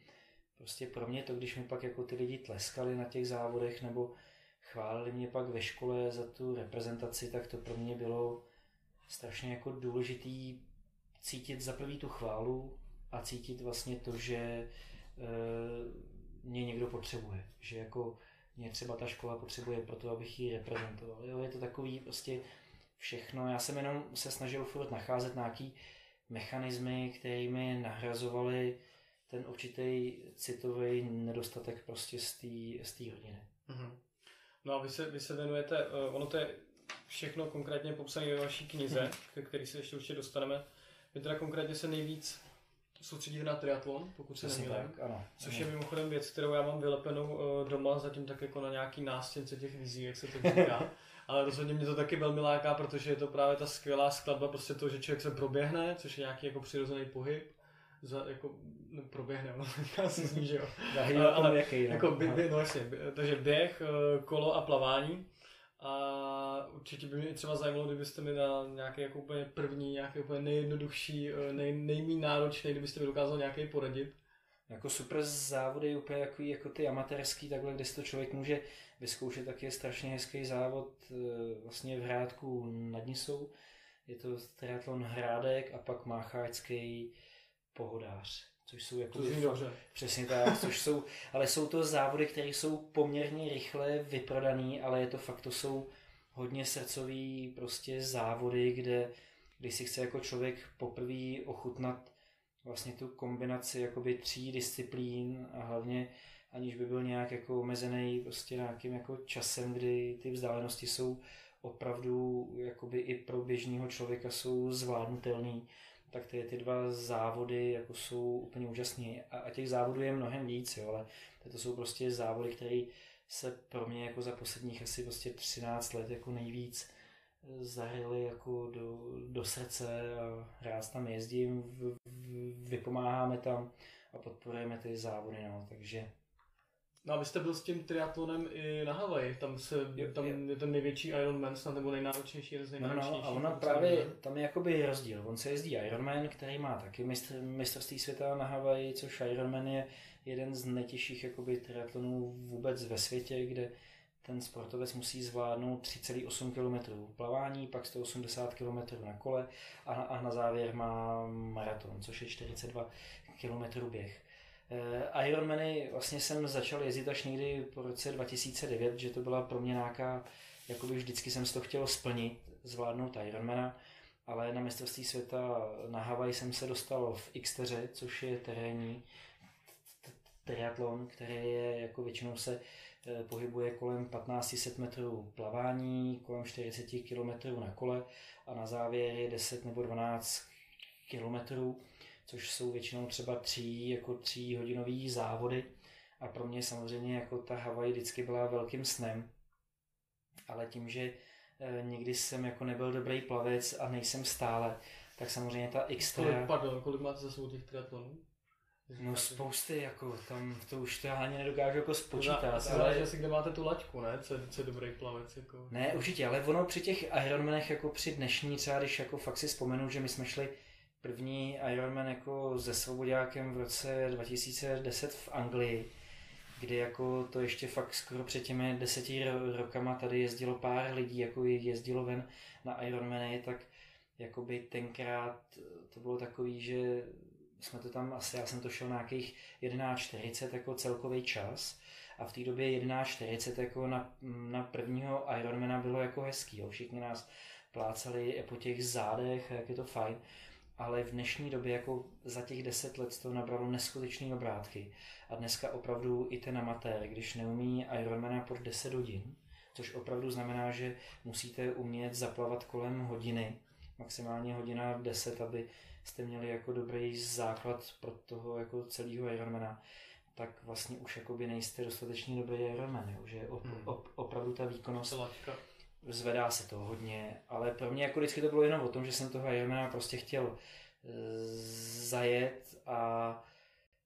Prostě pro mě to, když mi pak jako ty lidi tleskali na těch závodech nebo chválili mě pak ve škole za tu reprezentaci, tak to pro mě bylo strašně jako důležitý cítit za prvý tu chválu a cítit vlastně to, že e, mě někdo potřebuje. Že jako mě třeba ta škola potřebuje pro to, abych ji reprezentoval. Jo, je to takový prostě všechno. Já jsem jenom se snažil furt nacházet nějaký mechanismy, které mi nahrazovaly ten určitý citový nedostatek prostě z té z té rodiny. Mhm. No a vy se, vy se věnujete, uh, ono to je všechno konkrétně popsané ve vaší knize, Mhm. ke který se ještě určitě dostaneme. Vy teda konkrétně se nejvíc soustředíte na triatlon, pokud se nemýlím. tak, ano. Což ano. je mimochodem věc, kterou já mám vylepenou uh, doma, zatím tak jako na nějaký nástěnce těch vizí, jak se to říká. [LAUGHS] Ale rozhodně mě to taky velmi láká, protože je to právě ta skvělá skladba, prostě to, že člověk se proběhne, což je nějaký jako přirozený pohyb, za, jako, no, proběhne, no, [LAUGHS] já se zní, že jo. Záleží ale- ale jaký, no. Jako bě, bě, no jasně, bě, takže běh, eh, kolo a plavání. A určitě by mě třeba zajímalo, kdybyste mi na nějaký jako úplně první, nějaký úplně nejjednodušší, eh, nej, nejmín náročný, kdybyste mi dokázal nějaký poradit. Jako super závody, úplně jako, jako ty amatérský, takhle, kde si to člověk může vyzkoušet, tak je strašně hezký závod eh, vlastně v Hrádku nad Nisou. Je to triatlon Hrádek a pak Mácháčský pohodář. Což jsou jako to zní dobře. Přesně tak, což jsou, ale jsou to závody, které jsou poměrně rychle vyprodaný, ale je to fakt, to jsou hodně srdcový prostě závody, kde když si chce jako člověk poprvé ochutnat vlastně tu kombinaci jakoby tří disciplín a hlavně aniž by byl nějak jako omezený prostě nějakým jako časem, kdy ty vzdálenosti jsou opravdu jakoby i pro běžného člověka jsou zvládnutelný, tak ty, ty dva závody jako jsou úplně úžasné. A, a těch závodů je mnohem víc, jo, ale to jsou prostě závody, které se pro mě jako za posledních asi prostě 13 let jako nejvíc zahrili jako do, do srdce a rád tam jezdím, v, v, vypomáháme tam a podporujeme ty závody, no, takže No a vy jste byl s tím triatlonem i na Havaji, tam, se, jo, tam je. je ten největší Ironman snad, nebo nejnáročnější, jeden z nejnáročnějších. No, no, a ono právě, tam je jakoby rozdíl, on se jezdí Ironman, který má taky mistr, mistrovství světa na Havaji, což Ironman je jeden z nejtěžších jakoby triatlonů vůbec ve světě, kde ten sportovec musí zvládnout 3,8 km plavání, pak 180 km na kole a, a na závěr má maraton, což je 42 km běh. Eh, Ironmany vlastně jsem začal jezdit až někdy po roce 2009, že to byla pro mě nějaká, jakoby vždycky jsem si to chtěl splnit, zvládnout Ironmana, ale na mistrovství světa na Havaj jsem se dostal v Xteře, což je terénní triatlon, který je jako většinou se eh, pohybuje kolem 1500 metrů plavání, kolem 40 km na kole a na závěr je 10 nebo 12 kilometrů což jsou většinou třeba tří, jako tří hodinový závody. A pro mě samozřejmě jako ta Havaj vždycky byla velkým snem. Ale tím, že e, nikdy jsem jako nebyl dobrý plavec a nejsem stále, tak samozřejmě ta extra... Kolik, pardon, kolik máte za svou těch triatlonů? No spousty, jako tam to už to ani nedokážu jako spočítat. No, ale že asi kde máte tu laťku, ne? Co, co je dobrý plavec, jako. Ne, určitě, ale ono při těch Ironmanech, jako při dnešní třeba, když jako fakt si vzpomenu, že my jsme šli první Ironman jako se svobodákem v roce 2010 v Anglii, kdy jako to ještě fakt skoro před těmi deseti rokama tady jezdilo pár lidí, jako jezdilo ven na Ironmany, tak jakoby tenkrát to bylo takový, že jsme to tam asi, já jsem to šel na nějakých 11.40 jako celkový čas a v té době 11.40 jako na, na prvního Ironmana bylo jako hezký, jo. všichni nás plácali po těch zádech, jak je to fajn ale v dnešní době jako za těch deset let to nabralo neskutečné obrátky. A dneska opravdu i ten amatér, když neumí Ironmana pod 10 hodin, což opravdu znamená, že musíte umět zaplavat kolem hodiny, maximálně hodina 10, aby jste měli jako dobrý základ pro toho jako celého Ironmana, tak vlastně už jakoby nejste dostatečně dobrý Ironman, jo? že op, hmm. op, opravdu ta výkonnost zvedá se to hodně, ale pro mě jako vždycky to bylo jenom o tom, že jsem toho Ironmana prostě chtěl e, zajet a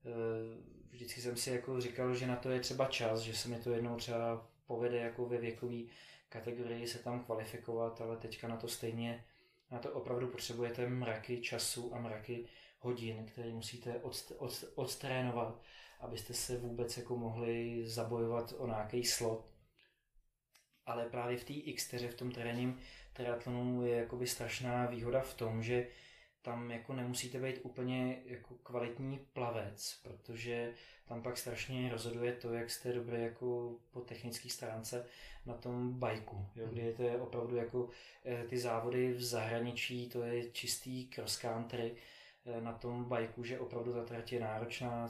e, vždycky jsem si jako říkal, že na to je třeba čas, že se mi to jednou třeba povede jako ve věkové kategorii se tam kvalifikovat, ale teďka na to stejně, na to opravdu potřebujete mraky času a mraky hodin, které musíte od, od, odstrénovat, abyste se vůbec jako mohli zabojovat o nějaký slot ale právě v té X, v tom terénním triatlonu je jakoby strašná výhoda v tom, že tam jako nemusíte být úplně jako kvalitní plavec, protože tam pak strašně rozhoduje to, jak jste dobrý jako po technické stránce na tom bajku, jo, kdy je to opravdu jako eh, ty závody v zahraničí, to je čistý cross country eh, na tom bajku, že opravdu ta trať je náročná,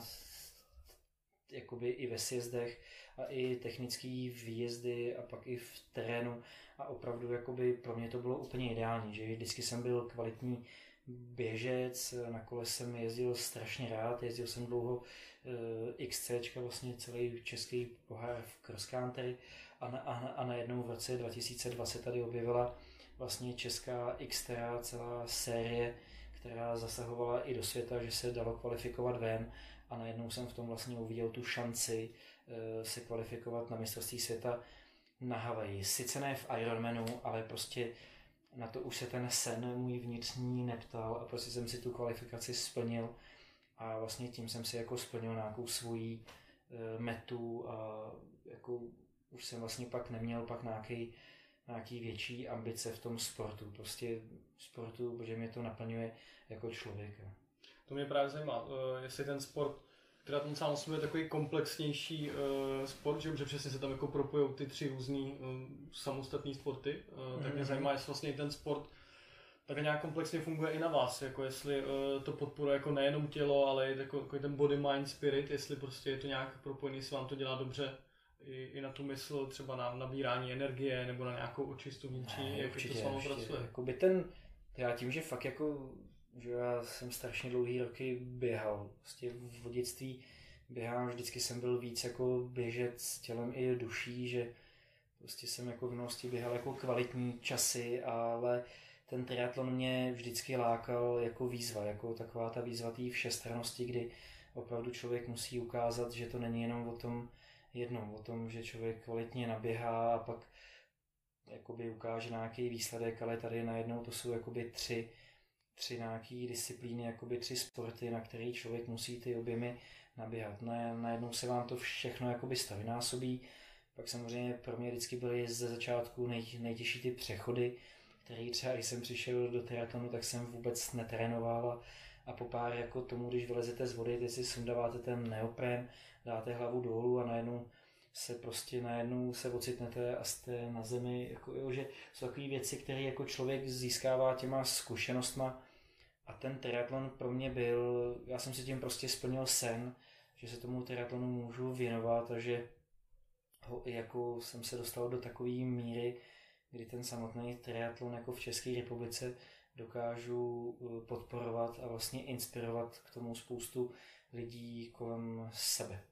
jakoby i ve sjezdech a i technické výjezdy a pak i v terénu. A opravdu jakoby pro mě to bylo úplně ideální, že vždycky jsem byl kvalitní běžec, na kole jsem jezdil strašně rád, jezdil jsem dlouho e, XC, vlastně celý český pohár v cross country a, na, a, a najednou v roce 2020 tady objevila vlastně česká Xterra, celá série, která zasahovala i do světa, že se dalo kvalifikovat ven a najednou jsem v tom vlastně uviděl tu šanci Eh, se kvalifikovat na mistrovství světa na Havaji. Sice ne v Ironmanu, ale prostě na to už se ten sen můj vnitřní neptal a prostě jsem si tu kvalifikaci splnil a vlastně tím jsem si jako splnil nějakou svoji e, metu a jako už jsem vlastně pak neměl pak nějaký, nějaký větší ambice v tom sportu. Prostě sportu, protože mě to naplňuje jako člověka. To mě právě zajímá, uh, jestli ten sport, teda ten sám sobě je takový komplexnější uh, sport, že, že přesně se tam jako propojou ty tři různé uh, samostatné sporty, uh, mm-hmm. tak mě mhm. zajímá, jestli vlastně ten sport tak nějak komplexně funguje i na vás, jako jestli uh, to podporuje jako nejenom tělo, ale i jako, jako ten body, mind, spirit, jestli prostě je to nějak propojený, jestli vám to dělá dobře i, i na tu mysl, třeba na nabírání energie nebo na nějakou očistu vnitřní, jak určitě, to s vámi pracuje. Jakoby ten, já tím, že fakt jako, že já jsem strašně dlouhý roky běhal, prostě v dětství běhám, vždycky jsem byl víc jako běžec tělem i duší, že prostě jsem jako v minulosti běhal jako kvalitní časy, ale ten triatlon mě vždycky lákal jako výzva, jako taková ta výzva té všestrannosti, kdy opravdu člověk musí ukázat, že to není jenom o tom jednom, o tom, že člověk kvalitně naběhá a pak jakoby ukáže nějaký výsledek, ale tady najednou to jsou jakoby tři, tři nějaký disciplíny, jakoby tři sporty, na který člověk musí ty objemy naběhat. Na, najednou se vám to všechno jakoby stavinásobí, pak samozřejmě pro mě vždycky byly ze začátku nej, nejtěžší ty přechody, který třeba, když jsem přišel do triatlonu, tak jsem vůbec netrénoval a, a po pár jako tomu, když vylezete z vody, teď si sundáváte ten neopren, dáte hlavu dolů a najednou se prostě najednou se ocitnete a jste na zemi, jako, jo, že jsou takové věci, které jako člověk získává těma zkušenostma a ten triatlon pro mě byl, já jsem si tím prostě splnil sen, že se tomu triatlonu můžu věnovat a že ho, jako jsem se dostal do takové míry, kdy ten samotný triatlon jako v České republice dokážu eh, podporovat a vlastně inspirovat k tomu spoustu lidí kolem sebe.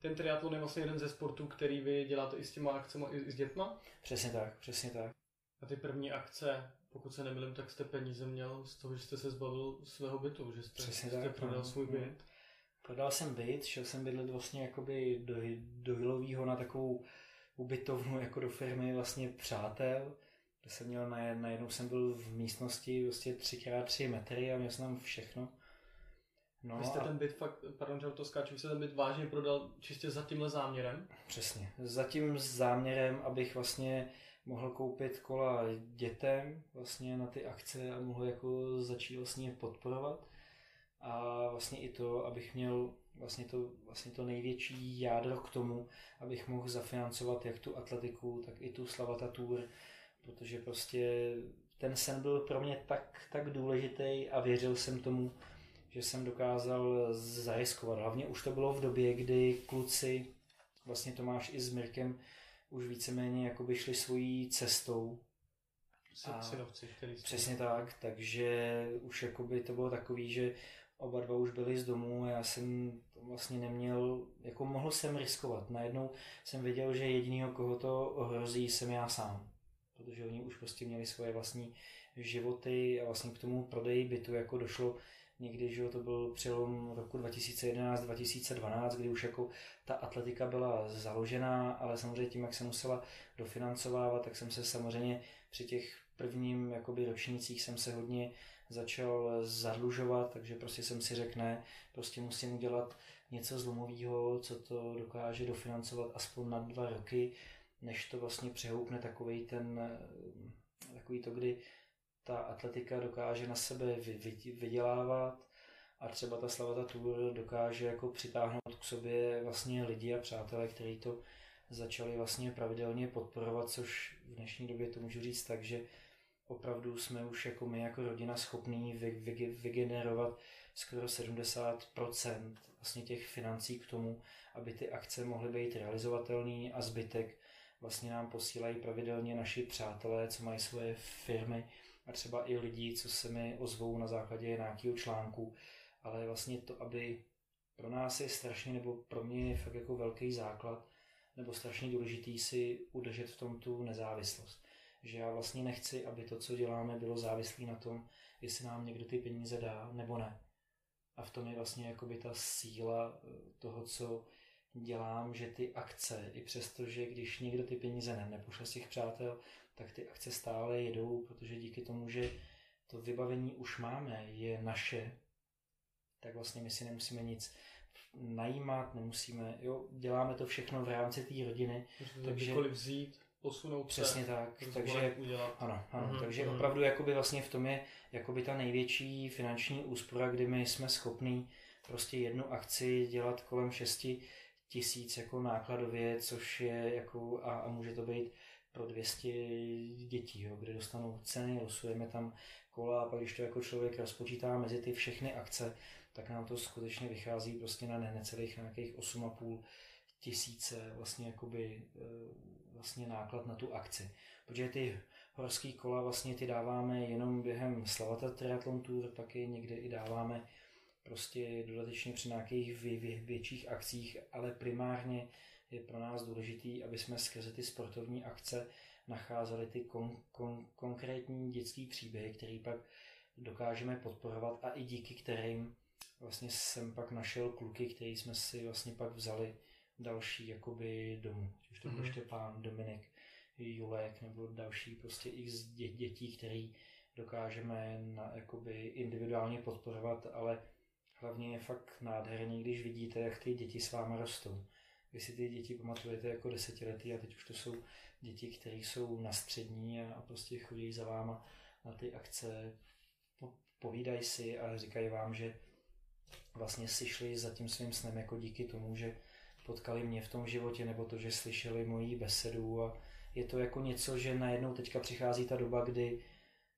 Ten triatlon je vlastně jeden ze sportů, který vy děláte i s těma akcemi, i s dětma? Přesně tak, přesně tak. A ty první akce, pokud se nemýlím, tak jste peníze měl z toho, že jste se zbavil svého bytu, že jste, Přesně jste tak, prodal no. svůj byt. No. Prodal jsem byt, šel jsem bydlet vlastně jakoby do, do Hilovýho na takovou ubytovnu jako do firmy vlastně přátel, kde jsem měl, na, najednou jsem byl v místnosti vlastně 3x3 metry a měl jsem tam všechno. No vy jste a... ten byt fakt, pardon, že to skáču, vy jste ten byt vážně prodal čistě za tímhle záměrem? Přesně, za tím záměrem, abych vlastně mohl koupit kola dětem vlastně na ty akce a mohl jako začít vlastně podporovat. A vlastně i to, abych měl vlastně to, vlastně to největší jádro k tomu, abych mohl zafinancovat jak tu atletiku, tak i tu Slavata Tour, protože prostě ten sen byl pro mě tak, tak důležitý a věřil jsem tomu, že jsem dokázal zariskovat. Hlavně už to bylo v době, kdy kluci, vlastně Tomáš i s Mirkem, už víceméně jakoby šli svojí cestou. A který Přesně tak, takže už jakoby to bylo takový, že oba dva už byli z domu a já jsem to vlastně neměl, jako mohl jsem riskovat. Najednou jsem věděl, že jedinýho, koho to ohrozí, jsem já sám. Protože oni už prostě měli svoje vlastní životy a vlastně k tomu prodeji bytu jako došlo někdy, že to byl přelom roku 2011-2012, kdy už jako ta atletika byla založená, ale samozřejmě tím, jak se musela dofinancovávat, tak jsem se samozřejmě při těch prvním jakoby ročnících jsem se hodně začal zadlužovat, takže prostě jsem si řekl, ne, prostě musím udělat něco zlomového, co to dokáže dofinancovat aspoň na dva roky, než to vlastně přehoupne takový ten, takový to, kdy ta atletika dokáže na sebe vydělávat a třeba ta Slavata Tour dokáže jako přitáhnout k sobě vlastně lidi a přátelé, kteří to začali vlastně pravidelně podporovat, což v dnešní době to můžu říct tak, že opravdu jsme už jako my jako rodina schopní vy, vy, vygenerovat skoro 70% vlastně těch financí k tomu, aby ty akce mohly být realizovatelné a zbytek vlastně nám posílají pravidelně naši přátelé, co mají svoje firmy a třeba i lidi, co se mi ozvou na základě nějakého článku, ale vlastně to, aby pro nás je strašně, nebo pro mě je fakt jako velký základ, nebo strašně důležitý si udržet v tom tu nezávislost že já vlastně nechci, aby to, co děláme, bylo závislé na tom, jestli nám někdo ty peníze dá nebo ne. A v tom je vlastně jakoby ta síla eh, toho, co dělám, že ty akce, i přesto, že když někdo ty peníze ne, nepošle z těch přátel, tak ty akce stále jedou, protože díky tomu, že to vybavení už máme, je naše, tak vlastně my si nemusíme nic najímat, nemusíme, jo, děláme to všechno v rámci té rodiny. Takže vzít, posunout Přesně se, tak, takže, udělat. Ano, ano mm-hmm, takže mm-hmm. opravdu jakoby vlastně v tom je jakoby ta největší finanční úspora, kdy my jsme schopní prostě jednu akci dělat kolem 6 tisíc jako nákladově, což je jako a, a může to být pro 200 dětí, jo, kde dostanou ceny, losujeme tam kola a pak když to jako člověk rozpočítá mezi ty všechny akce, tak nám to skutečně vychází prostě na necelých nějakých 8,5 tisíce vlastně jakoby e, vlastně náklad na tu akci. Protože ty horský kola vlastně ty dáváme jenom během Slavata Triathlon Tour, pak je někde i dáváme prostě dodatečně při nějakých vě, vě, větších akcích, ale primárně je pro nás důležitý, aby jsme skrze ty sportovní akce nacházeli ty kon, kon, konkrétní dětské příběhy, které pak dokážeme podporovat a i díky kterým vlastně jsem pak našel kluky, který jsme si vlastně pak vzali další jakoby domů. Už to byl mm-hmm. Štěpán, Dominik, Julek nebo další prostě x dětí, který dokážeme na, jakoby individuálně podporovat, ale hlavně je fakt nádherný, když vidíte, jak ty děti s váma rostou. Vy si ty děti pamatujete jako desetiletí a teď už to jsou děti, které jsou na střední a, a prostě chodí za váma na ty akce, povídají si a říkají vám, že vlastně si šli za tím svým snem jako díky tomu, že potkali mě v tom životě, nebo to, že slyšeli moji besedu a je to jako něco, že najednou teďka přichází ta doba, kdy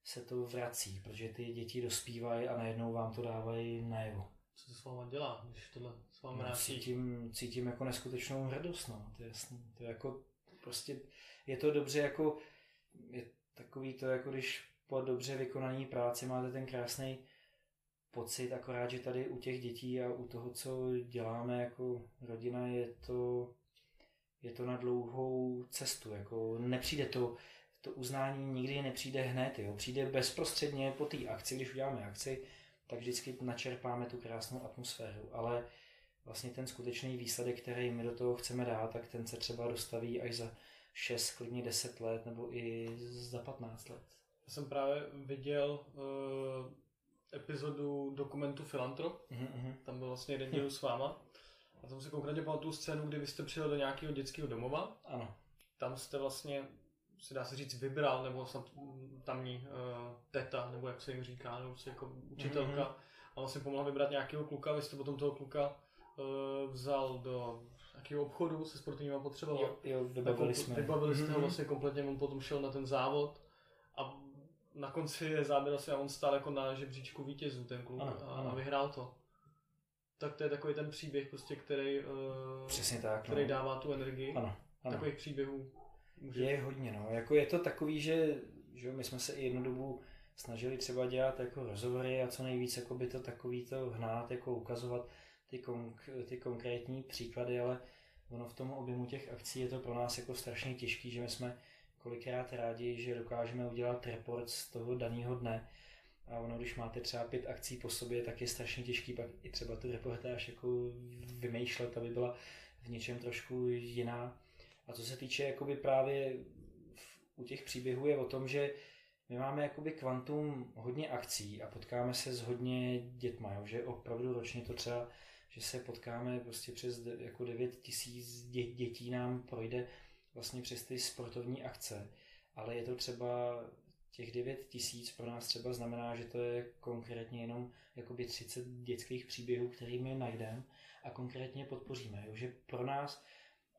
se to vrací, protože ty děti dospívají a najednou vám to dávají najevo. Co to s váma dělá, když tohle s váma no, cítím, cítím jako neskutečnou hrdost, no, to je jasný. To je jako prostě, je to dobře jako, je takový to jako když po dobře vykonané práci máte ten krásný pocit, akorát, že tady u těch dětí a u toho, co děláme jako rodina, je to, je to na dlouhou cestu. Jako nepřijde to, to uznání nikdy nepřijde hned, jo. přijde bezprostředně po té akci, když uděláme akci, tak vždycky načerpáme tu krásnou atmosféru, ale vlastně ten skutečný výsledek, který my do toho chceme dát, tak ten se třeba dostaví až za 6, klidně 10 let nebo i za 15 let. Já jsem právě viděl uh, epizodu dokumentu Filantrop, mm-hmm. tam byl vlastně jeden díl s váma. A tam si konkrétně pamatuju scénu, kdy vy jste přijel do nějakého dětského domova. Ano. Tam jste vlastně, se dá se říct, vybral, nebo snad tamní uh, teta, nebo jak se jim říká, nebo se jako učitelka. Mm-hmm. A vlastně pomohla vybrat nějakého kluka, vy jste potom toho kluka uh, vzal do nějakého obchodu se sportovníma potřebami. Jo, jo, vybavili jsme. Vybavili jste mm-hmm. ho vlastně kompletně, on potom šel na ten závod a na konci je záběr asi a on stál jako na žebříčku vítězů ten klub ano, a, ano. a vyhrál to. Tak to je takový ten příběh, prostě, který, uh, Přesně tak, který no. dává tu energii. Ano, ano. Takových příběhů. Může... Je hodně, no. Jako je to takový, že, že my jsme se i jednu dobu snažili třeba dělat jako rozhovory a co nejvíc jako by to takový to hnát, jako ukazovat ty, konk- ty konkrétní příklady, ale ono v tom objemu těch akcí je to pro nás jako strašně těžký, že my jsme kolikrát rádi, že dokážeme udělat report z toho daného dne. A ono, když máte třeba pět akcí po sobě, tak je strašně těžký pak i třeba tu reportáž jako vymýšlet, aby byla v něčem trošku jiná. A co se týče jakoby právě u těch příběhů je o tom, že my máme jakoby kvantum hodně akcí a potkáme se s hodně dětma, jo? že opravdu ročně to třeba, že se potkáme prostě přes jako 9 tisíc dětí nám projde vlastně přes ty sportovní akce, ale je to třeba těch 9 tisíc pro nás třeba znamená, že to je konkrétně jenom jakoby 30 dětských příběhů, kterými najdeme a konkrétně podpoříme. Jo? Že pro nás,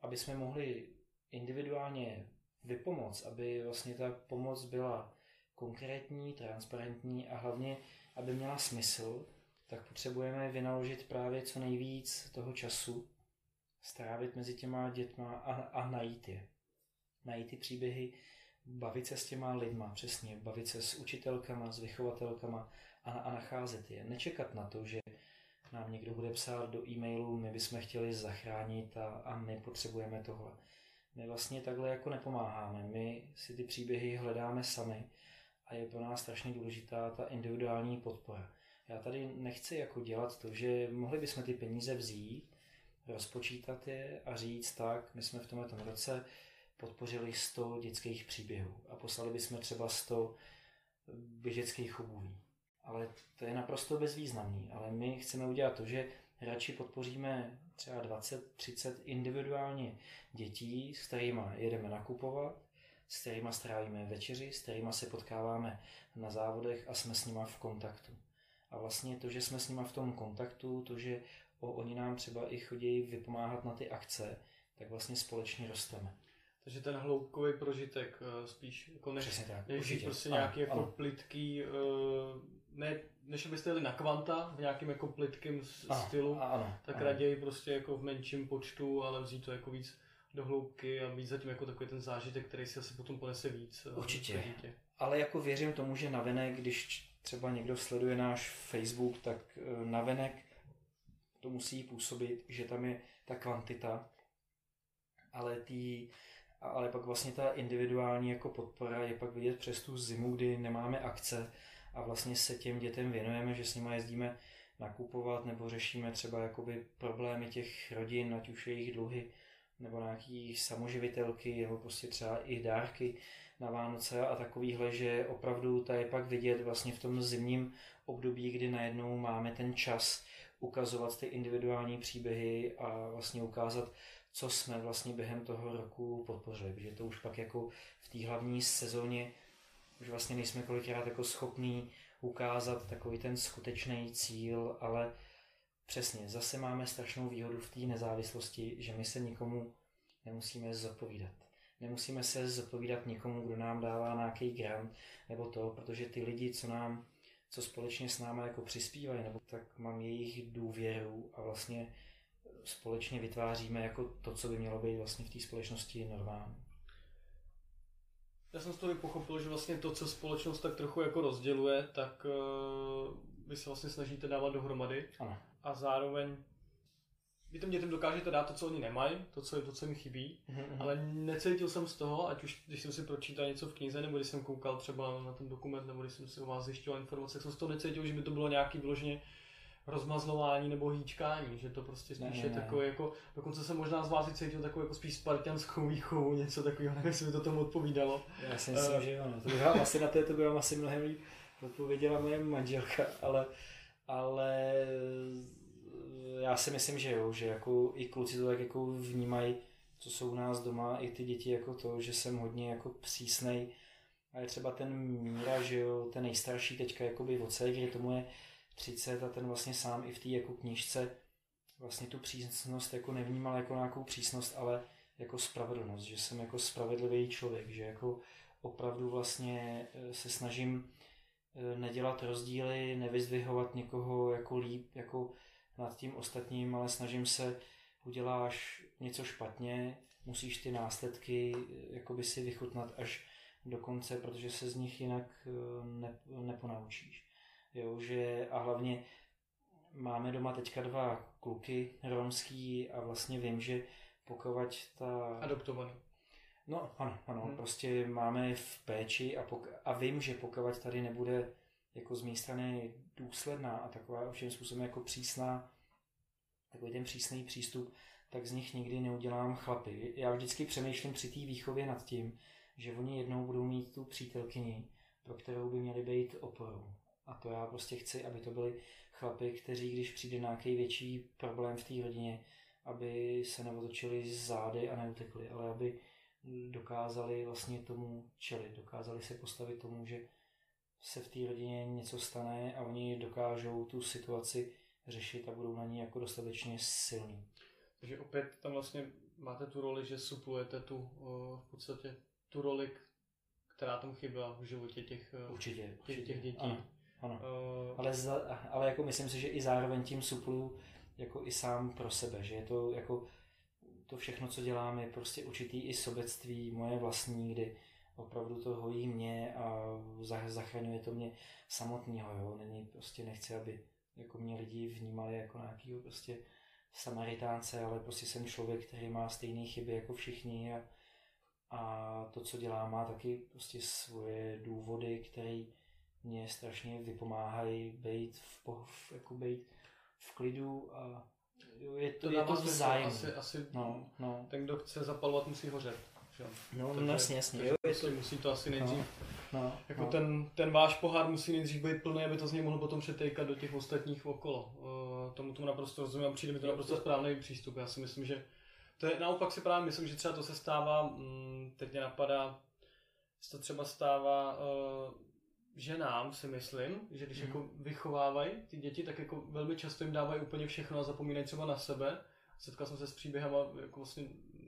aby jsme mohli individuálně vypomoc, aby vlastně ta pomoc byla konkrétní, transparentní a hlavně, aby měla smysl, tak potřebujeme vynaložit právě co nejvíc toho času strávit mezi těma dětma a, a najít je. Najít ty příběhy, bavit se s těma lidma, přesně, bavit se s učitelkama, s vychovatelkama a, a nacházet je. Nečekat na to, že nám někdo bude psát do e-mailu, my bychom chtěli zachránit a, a my potřebujeme tohle. My vlastně takhle jako nepomáháme, my si ty příběhy hledáme sami a je pro nás strašně důležitá ta individuální podpora. Já tady nechci jako dělat to, že mohli bychom ty peníze vzít rozpočítat je a říct tak, my jsme v tomto roce podpořili 100 dětských příběhů a poslali bychom třeba 100 běžeckých obůví. ale to je naprosto bezvýznamný. Ale my chceme udělat to, že radši podpoříme třeba 20-30 individuálně dětí, s kterými jedeme nakupovat, s kterými strávíme večeři, s kterými se potkáváme na závodech a jsme s nima v kontaktu. A vlastně to, že jsme s nima v tom kontaktu, to, že o, oni nám třeba i chodí vypomáhat na ty akce, tak vlastně společně rosteme. Takže ten hloubkový prožitek uh, spíš jako než, Přesně tak, než určitě. prostě Ano, nějaký jako ano. plitký, uh, ne, než abyste jeli na kvanta v nějakým jako plitkým Ano, stylu, a ano, tak ano. raději prostě jako v menším počtu, ale vzít to jako víc do hloubky a být zatím jako takový ten zážitek, který si asi potom ponese víc. eh, Určitě. dítě. Ale jako věřím tomu, že navenek, když třeba někdo sleduje náš Facebook, tak eh, navenek to musí působit, že tam je ta kvantita, ale, tý, ale pak vlastně ta individuální jako podpora je pak vidět přes tu zimu, kdy nemáme akce a vlastně se těm dětem věnujeme, že s nimi jezdíme nakupovat nebo řešíme třeba jakoby problémy těch rodin, ať už jejich dluhy, nebo nějaký samoživitelky, nebo prostě třeba i dárky na Vánoce a takovýhle, že opravdu ta je pak vidět vlastně v tom zimním období, kdy najednou máme ten čas ukazovat ty individuální příběhy a vlastně ukázat, co jsme vlastně během toho roku podpořili, protože to už pak jako v té hlavní sezóně už vlastně nejsme kolikrát jako schopní ukázat takový ten skutečný cíl, ale přesně, zase máme strašnou výhodu v té nezávislosti, že my se nikomu nemusíme zodpovídat. Nemusíme se zodpovídat nikomu, kdo nám dává nějaký grant nebo to, protože ty lidi, co nám, co společně s námi jako přispívají, nebo tak mám jejich důvěru a vlastně společně vytváříme jako to, co by mělo být vlastně v té společnosti normální. Já jsem z toho i pochopil, že vlastně to, co společnost tak trochu jako rozděluje, tak uh, vy se vlastně snažíte dávat dohromady. Ano. a zároveň vy těm dětem dokážete dát to, co oni nemají, to, co, to, co mi chybí, ale necítil jsem z toho, ať už když jsem si pročítal něco v knize, nebo když jsem koukal třeba na ten dokument, nebo když jsem si o vás zjišťoval informace, tak jsem z toho necítil, že by to bylo nějaký vyloženě rozmazlování nebo hýčkání, že to prostě spíš ne, je ne. takové jako, dokonce jsem možná z vás i cítil takovou jako spíš spartianskou výchovu, něco takového, [LAUGHS] nevím, jestli by to tomu odpovídalo. Já si myslím, že ano. To by vám asi na to, to by vám asi mnohem líp odpověděla moje manželka, ale, ale já si myslím, že jo, že jako i kluci to tak jako vnímají, co jsou u nás doma, i ty děti jako to, že jsem hodně jako přísnej. A je třeba ten Míra, že jo, ten nejstarší teďka jakoby od kdy tomu je 30 a ten vlastně sám i v té jako knížce vlastně tu přísnost jako nevnímal jako nějakou přísnost, ale jako spravedlnost, že jsem jako spravedlivý člověk, že jako opravdu vlastně eh, se snažím eh, nedělat rozdíly, nevyzdvihovat někoho jako líp, jako nad tím ostatním, ale snažím se, uděláš něco špatně, musíš ty následky eh, jakoby si vychutnat až do konce, protože se z nich jinak ne, neponaučíš. Jo, že a hlavně máme doma teďka dva kluky romský a vlastně vím, že pokud ta... Adoptovaný. No ano, ano, Hmm. prostě máme v péči a, pok- a vím, že pokud tady nebude jako z mé strany důsledná a taková všem způsobem jako přísná, takový ten přísný přístup, tak z nich nikdy neudělám chlapy. Já vždycky přemýšlím při té výchově nad tím, že oni jednou budou mít tu přítelkyni, pro kterou by měli být oporou. A to já prostě chci, aby to byli chlapy, kteří, když přijde nějaký větší problém v té rodině, aby se neotočili z zády a neutekli, ale aby dokázali vlastně tomu čelit, dokázali se postavit tomu, že se v té rodině něco stane a oni dokážou tu situaci řešit a budou na ní jako dostatečně silní. Takže opět tam vlastně máte tu roli, že suplujete tu v podstatě tu roli, která tam chyběla v životě těch, Určitě, těch, určitě. těch dětí. Ano, ano. Uh, Ale, za, ale jako myslím si, že i zároveň tím suplu jako i sám pro sebe, že je to jako to všechno, co dělám, je prostě určitý i sobectví moje vlastní, kdy opravdu to hojí mě a za- zachraňuje to mě samotného, jo. Není, prostě nechci, aby jako mě lidi vnímali jako nějakýho prostě samaritánce, ale prostě jsem člověk, který má stejné chyby jako všichni a, a to, co dělá, má taky prostě svoje důvody, které mě strašně vypomáhají být v, po, v, jako být v klidu a jo, je to, je dává to vzájemné. Asi, asi No, no. ten, kdo chce zapalovat, musí hořet. že? No, Takže- no jasně, jasně. takže Jo, je musí, to, musí to asi nejdřív No. No, jako no. Ten, ten váš pohár musí nejdřív být plný, aby to z něj mohlo potom přetejkat do těch ostatních okolo. Uh, tomu tomu naprosto rozumím a přijde mi to naprosto správný přístup. Já si myslím, že to je, naopak si právě myslím, že třeba to se stává, mm, teď mě napadá, se to třeba stává uh, ženám, si myslím, že když mm. jako vychovávají ty děti, tak jako velmi často jim dávají úplně všechno a zapomínají třeba na sebe. Setkal jsem se s příběhem jako vlastně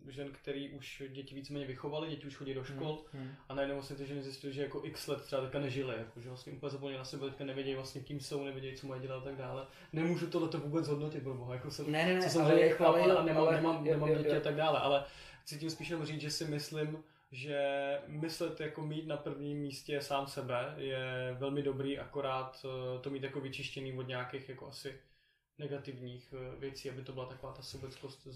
žen, který už děti víceméně vychovali, děti už chodí do škol hmm. a najednou vlastně ty ženy zjistily, že jako x let třeba teďka nežili, jako, že vlastně úplně zapomněli na sebe, teďka nevědějí vlastně kým jsou, nevědějí, co mají dělat a tak dále. Nemůžu tohle to vůbec hodnotit, pro boha, jako jsem, ne, ne, ne, co jsem ale, chlap, ale, a nemám, ale, nemám, nemám děti a tak dále, ale chci tím spíš říct, že si myslím, že myslet jako mít na prvním místě sám sebe je velmi dobrý, akorát eh, to mít jako vyčištěný od nějakých jako asi negativních eh, věcí, aby to byla taková ta sobeckost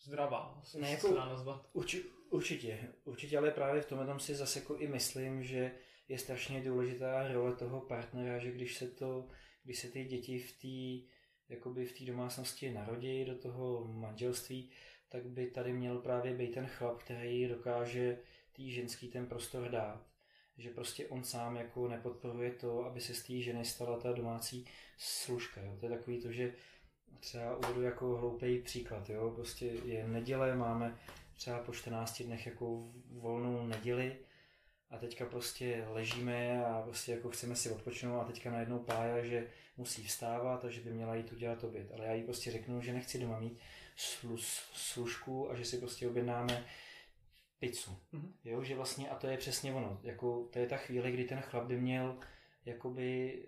zdravá, ne, jako, se nazvat. Urči, určitě, určitě, ale právě v tomhle tom si zase jako i myslím, že je strašně důležitá role toho partnera, že když se to, když se ty děti v té jakoby v té domácnosti narodí do toho manželství, tak by tady měl právě být ten chlap, který dokáže tý ženský ten prostor dát. Že prostě on sám jako nepodporuje to, aby se z té ženy stala ta domácí služka. Jo. To je takový to, že třeba uvedu jako hloupý příklad, jo, prostě je neděle, máme třeba po 14 dnech jako volnou neděli a teďka prostě ležíme a prostě jako chceme si odpočinout a teďka najednou pája, že musí vstávat a že by měla jít udělat oběd. Ale já jí prostě řeknu, že nechci doma mít služku a že si prostě objednáme pizzu. Mm-hmm. Jo, že vlastně, a to je přesně ono, jako to je ta chvíle, kdy ten chlap by měl jakoby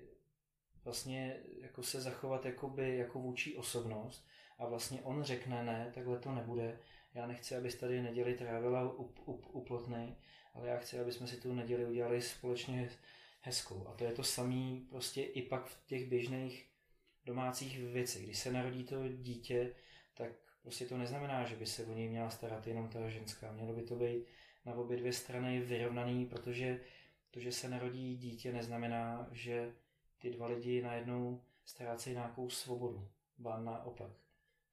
vlastně jako se zachovat jakoby, jako vůči osobnost a vlastně on řekne ne, takhle to nebude. Já nechci, abys tady neděli trávila up, up, uplotnej, ale já chci, aby jsme si tu neděli udělali společně hezkou. A to je to samé prostě i pak v těch běžných domácích věcech. Když se narodí to dítě, tak prostě to neznamená, že by se o něj měla starat jenom ta ženská. Mělo by to být na obě dvě strany vyrovnaný, protože to, že se narodí dítě, neznamená, že ty dva lidi najednou ztrácejí nějakou svobodu. Ba naopak.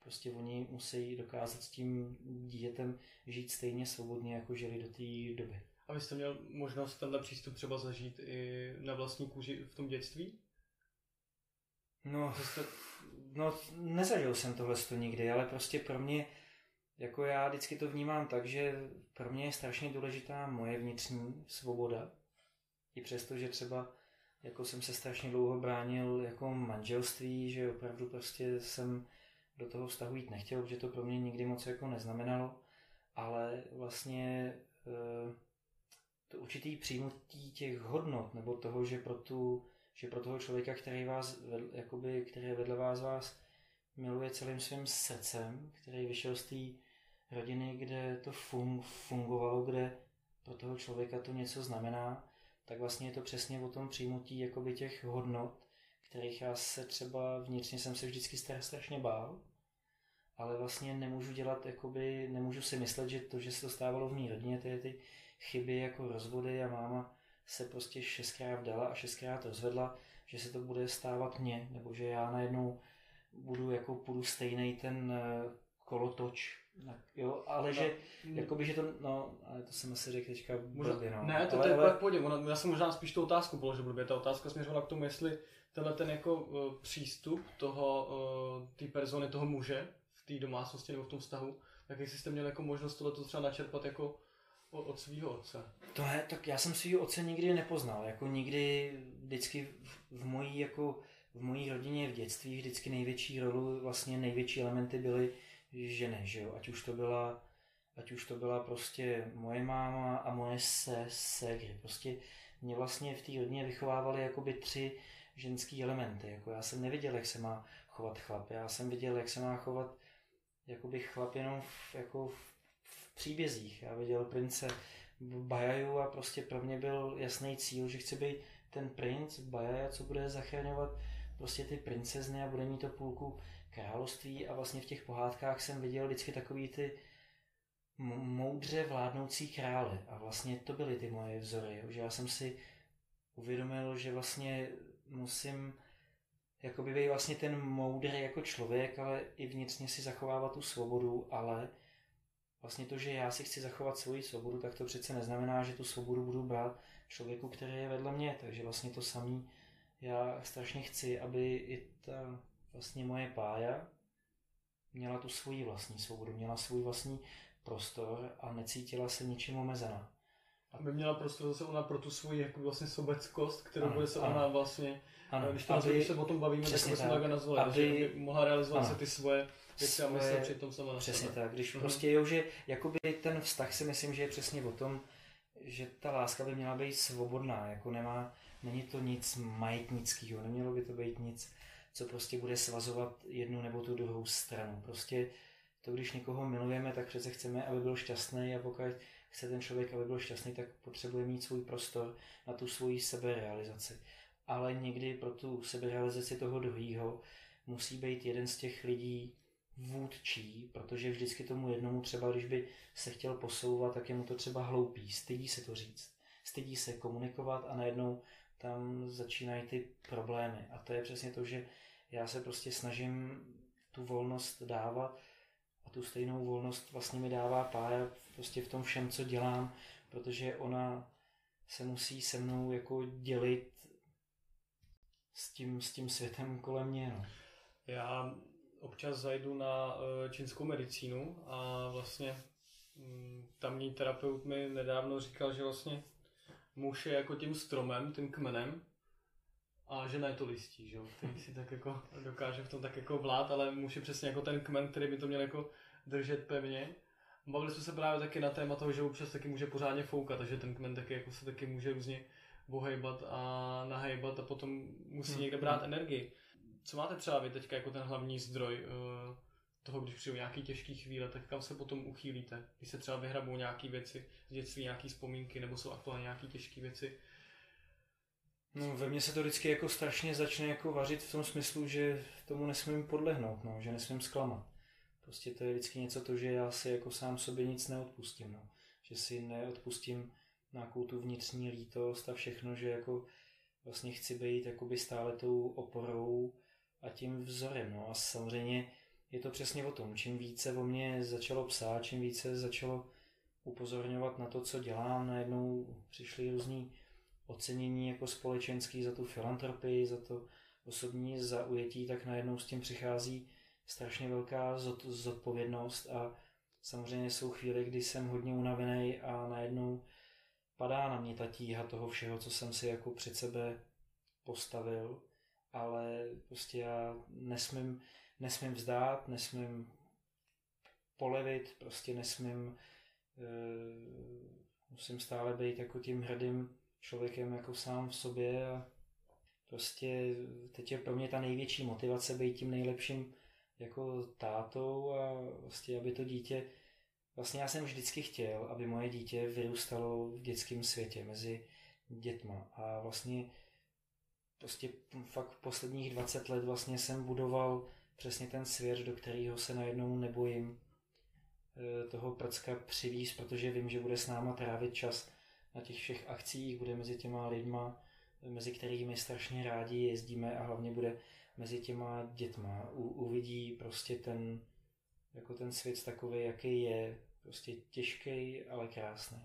Prostě oni musí dokázat s tím dítětem žít stejně svobodně, jako žili do té doby. A vy jste měl možnost tenhle přístup třeba zažít i na vlastní kůži v tom dětství? No, jste... no nezažil jsem tohle to nikdy, ale prostě pro mě, jako já vždycky to vnímám tak, že pro mě je strašně důležitá moje vnitřní svoboda. I přesto, že třeba jako jsem se strašně dlouho bránil jako manželství, že opravdu prostě jsem do toho vztahu jít nechtěl, protože to pro mě nikdy moc jako neznamenalo, ale vlastně e, to určitý přijmutí těch hodnot, nebo toho, že pro, tu, že pro toho člověka, který, vás, jakoby, který vedle vás, vás miluje celým svým srdcem, který vyšel z té rodiny, kde to fun, fungovalo, kde pro toho člověka to něco znamená, tak vlastně je to přesně o tom přijmutí jakoby těch hodnot, kterých já se třeba vnitřně jsem se vždycky strašně bál, ale vlastně nemůžu dělat, jakoby, nemůžu si myslet, že to, že se to stávalo v mý rodině, ty, ty chyby jako rozvody a máma se prostě šestkrát vdala a šestkrát rozvedla, že se to bude stávat mně, nebo že já najednou budu jako půjdu stejný ten eh, kolotoč Jo, ale no, že, mm. jakoby, že to, no, ale to jsem asi řekl teďka blbě, no. Ne, to, ale, to je ale... v pohodě, já jsem možná spíš tu otázku položil blbě, ta otázka směřovala k tomu, jestli tenhle ten jako uh, přístup toho, uh, té persony, toho muže v té domácnosti nebo v tom vztahu, tak jestli jste měli jako možnost tohle třeba načerpat jako od, svého otce. To je, tak já jsem svého otce nikdy nepoznal, jako nikdy vždycky v, v mojí jako v mojí rodině v dětství vždycky největší rolu, vlastně největší elementy byly ženy, že jo, ať už to byla, ať už to byla prostě moje máma a moje se, ségry, prostě mě vlastně v té rodině vychovávali jakoby tři ženský elementy, jako já jsem neviděl, jak se má chovat chlap, já jsem viděl, jak se má chovat jakoby chlap jenom v, jako v příbězích, já viděl prince Bajaju a prostě pro mě byl jasný cíl, že chci být ten princ Bajaja, co bude zachraňovat prostě ty princezny a bude mít to půlku království. A vlastně v těch pohádkách jsem viděl vždycky takový ty moudře vládnoucí krále. A vlastně to byly ty moje vzory, že já jsem si uvědomil, že vlastně musím jakoby být vlastně ten moudrý jako člověk, ale i vnitřně si zachovávat tu svobodu, ale vlastně to, že já si chci zachovat svoji svobodu, tak to přece neznamená, že tu svobodu budu brát člověku, který je vedle mě, takže vlastně to samý já strašně chci, aby i ta vlastně moje pája měla tu svoji vlastní svobodu, měla svůj vlastní prostor a necítila se ničím omezena. Aby měla prostor zase ona pro tu svoji jako vlastně sobeckost, kterou ano, bude se ano. ona vlastně, ano, když, to aby, když se o tom bavíme, tak jsme tak nazvali, aby, že aby mohla realizovat ano, se ty svoje věci a myslet přitom sama na Přesně sebe. tak, když mm-hmm. prostě jo, že jakoby ten vztah si myslím, že je přesně o tom, že ta láska by měla být svobodná, jako nemá, není to nic majetnického, nemělo by to být nic, co prostě bude svazovat jednu nebo tu druhou stranu. Prostě to, když někoho milujeme, tak přece chceme, aby byl šťastný a pokud chce ten člověk, aby byl šťastný, tak potřebuje mít svůj prostor na tu svoji seberealizaci. Ale někdy pro tu seberealizaci toho druhého musí být jeden z těch lidí vůdčí, protože vždycky tomu jednomu třeba, když by se chtěl posouvat, tak je mu to třeba hloupý, stydí se to říct, stydí se komunikovat a najednou tam začínají ty problémy. A to je přesně to, že já se prostě snažím tu volnost dávat a tu stejnou volnost vlastně mi dává pája prostě v tom všem, co dělám, protože ona se musí se mnou jako dělit s tím, s tím světem kolem mě. No. Já občas zajdu na eh, čínskou medicínu a vlastně mm, tamní terapeut mi nedávno říkal, že vlastně muž je jako tím stromem, tím kmenem a žena je to listí, že jo, který si tak jako [LAUGHS] dokáže v tom tak jako vlád, ale muž je přesně jako ten kmen, který by to měl jako držet pevně. Bavili jsme se právě taky na téma toho, že občas taky může pořádně foukat, takže ten kmen taky jako se taky může různě bohejbat a nahejbat a potom musí hmm. někde brát hmm. energii. Co máte třeba vy teďka jako ten hlavní zdroj uh, toho, když přijde nějaký těžký chvíle, tak kam se potom uchýlíte? Když se třeba vyhrabou nějaké věci z dětství, nějaké vzpomínky, nebo jsou aktuálně nějaké těžké věci? No, ve mně se to vždycky jako strašně začne jako vařit v tom smyslu, že tomu nesmím podlehnout, no, že nesmím zklamat. Prostě to je vždycky něco to, že já si jako sám sobě nic neodpustím, no. Že si neodpustím nějakou tu vnitřní lítost a všechno, že jako vlastně chci být stále tou oporou a tím vzorem, no. A samozřejmě je to přesně o tom, čím více o mě začalo psát, čím více začalo upozorňovat na to, co dělám, najednou přišly různý ocenění jako společenský za tu filantropii, za to osobní zaujetí, tak najednou s tím přichází strašně velká zodpovědnost. A samozřejmě jsou chvíle, kdy jsem hodně unavený a najednou padá na mě ta tíha toho všeho, co jsem si jako před sebe postavil, ale prostě já nesmím, nesmím vzdát, nesmím polevit, prostě nesmím, e, musím stále být jako tím hrdým člověkem jako sám v sobě a prostě teď je pro mě ta největší motivace být tím nejlepším jako tátou a vlastně, aby to dítě, vlastně já jsem vždycky chtěl, aby moje dítě vyrůstalo v dětském světě mezi dětma a vlastně prostě fakt posledních 20 let vlastně jsem budoval přesně ten svět, do kterého se najednou nebojím e, toho prcka přivíz, protože vím, že bude s náma trávit čas na těch všech akcích, bude mezi těma lidma, mezi kterými strašně rádi jezdíme a hlavně bude mezi těma dětma. U, uvidí prostě ten, jako ten svět takový, jaký je, prostě těžký, ale krásný.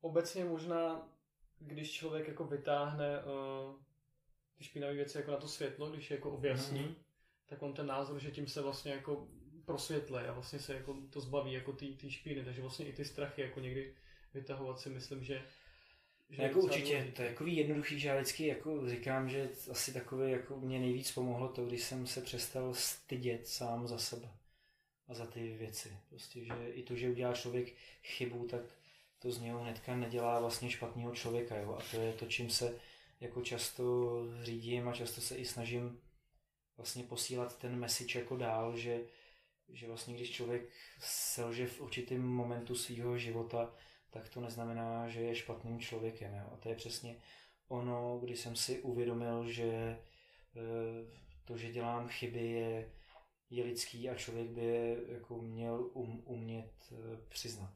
Obecně možná, když člověk jako vytáhne uh, ty špinavé věci jako na to světlo, když je jako objasní, mm-hmm. tak on ten názor, že tím se vlastně jako prosvětle a vlastně se jako to zbaví jako ty, ty špíny, takže vlastně i ty strachy jako někdy vytahovat si myslím, že že jako určitě, důležitý. to je takový jednoduchý, že já vždycky jako říkám, že asi takové jako mě nejvíc pomohlo to, když jsem se přestal stydět sám za sebe a za ty věci. Prostě, že i to, že udělá člověk chybu, tak to z něho hnedka nedělá vlastně špatného člověka. Jo? A to je to, čím se jako často řídím a často se i snažím vlastně posílat ten message jako dál, že, že vlastně když člověk selže v určitém momentu svého života, tak to neznamená, že je špatným člověkem. Jo? A to je přesně ono, kdy jsem si uvědomil, že e, to, že dělám chyby, je, je lidský a člověk by je jako měl um, umět e, přiznat.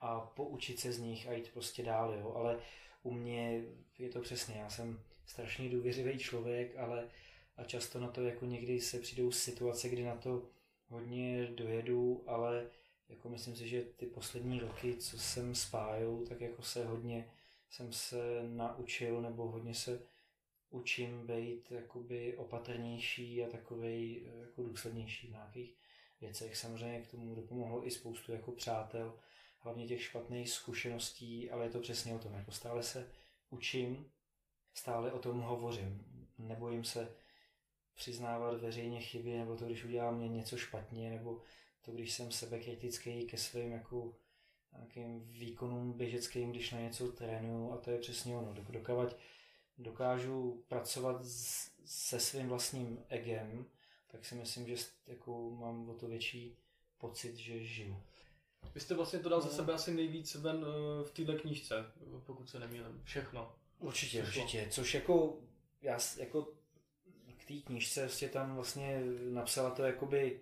A poučit se z nich a jít prostě dál. Jo? Ale u mě je to přesně, já jsem strašně důvěřivý člověk, ale a často na to jako někdy se přijdou situace, kdy na to hodně dojedu, ale jako myslím si, že ty poslední roky, co jsem spájou, tak jako se hodně jsem se naučil, nebo hodně se učím být jakoby opatrnější a takový jako důslednější v nějakých věcech. Samozřejmě k tomu dopomohlo i spoustu jako přátel, hlavně těch špatných zkušeností, ale je to přesně o tom. Jako stále se učím, stále o tom hovořím. Nebojím se přiznávat veřejně chyby, nebo to, když udělám něco špatně, nebo to, když jsem sebekritický ke svým jako nějakým výkonům běžeckým, když na něco trénuju a to je přesně ono. Dokavať dokážu pracovat se svým vlastním egem, tak si myslím, že jako mám o to větší pocit, že žiju. Vy jste vlastně to dal no. za sebe asi nejvíc ven eh, v této knížce, pokud se nemýlím. Všechno. Určitě, Všechno. určitě. Což jako, já jako k té knížce vlastně tam vlastně napsala to jakoby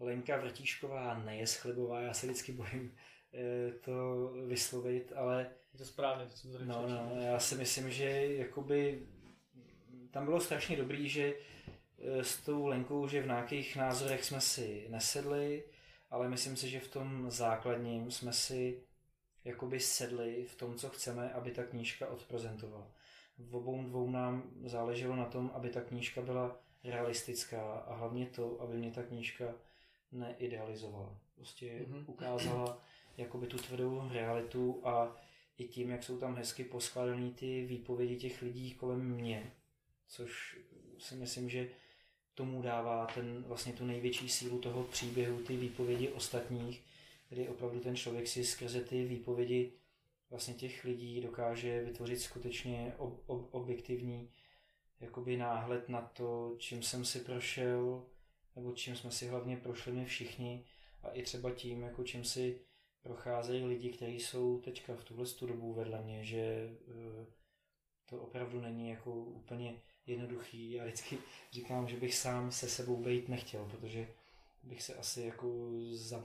Lenka Vrtíšková, nejeschlibová, já se vždycky bojím eh, to vyslovit, ale... Je to správně, to jsem tady No, no, já si myslím, že jakoby tam bylo strašně dobrý, že eh, s tou Lenkou, že v nějakých názorech jsme si nesedli, ale myslím si, že v tom základním jsme si jakoby sedli v tom, co chceme, aby ta knížka odprezentovala. V obou dvou nám záleželo na tom, aby ta knížka byla realistická a hlavně to, aby mě ta knížka neidealizovala. Prostě mm-hmm. ukázala jakoby tu tvrdou realitu a i tím, jak jsou tam hezky poskládané ty výpovědi těch lidí kolem mě, což si myslím, že tomu dává ten, vlastně tu největší sílu toho příběhu, ty výpovědi ostatních, kdy opravdu ten člověk si skrze ty výpovědi vlastně těch lidí dokáže vytvořit skutečně ob, ob, objektivní jakoby náhled na to, čím jsem si prošel, nebo čím jsme si hlavně prošli my všichni a i třeba tím, jako čím si procházejí lidi, kteří jsou teďka v tuhle dobu vedle mě, že eh, to opravdu není jako úplně jednoduchý. Já vždycky říkám, že bych sám se sebou být nechtěl, protože bych se asi jako za,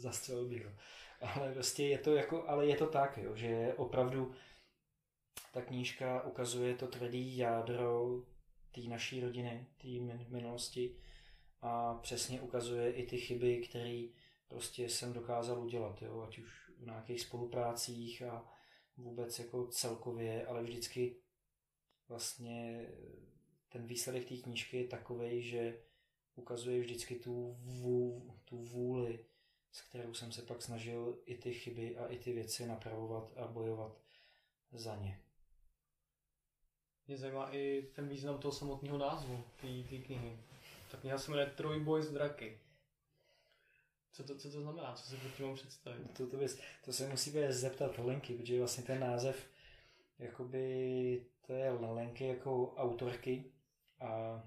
zastřelil bych ho. Ale prostě je to jako, ale je to tak, jo, že opravdu ta knížka ukazuje to tvrdý jádro té naší rodiny, té minulosti a přesně ukazuje i ty chyby, které prostě jsem dokázal udělat, jo, ať už v nějakých spoluprácích a vůbec jako celkově, ale vždycky vlastně ten výsledek té knížky je takový, že ukazuje vždycky tu, vů, tu vůli, s kterou jsem se pak snažil i ty chyby a i ty věci napravovat a bojovat za ně. Mě zajímá i ten význam toho samotného názvu té knihy. Ta kniha se jmenuje Trojboj z draky. Co to, co to znamená? Co si pod tím mám představit? To, to, bys, to se musíme zeptat Lenky, protože vlastně ten název jakoby to je Lenky jako autorky a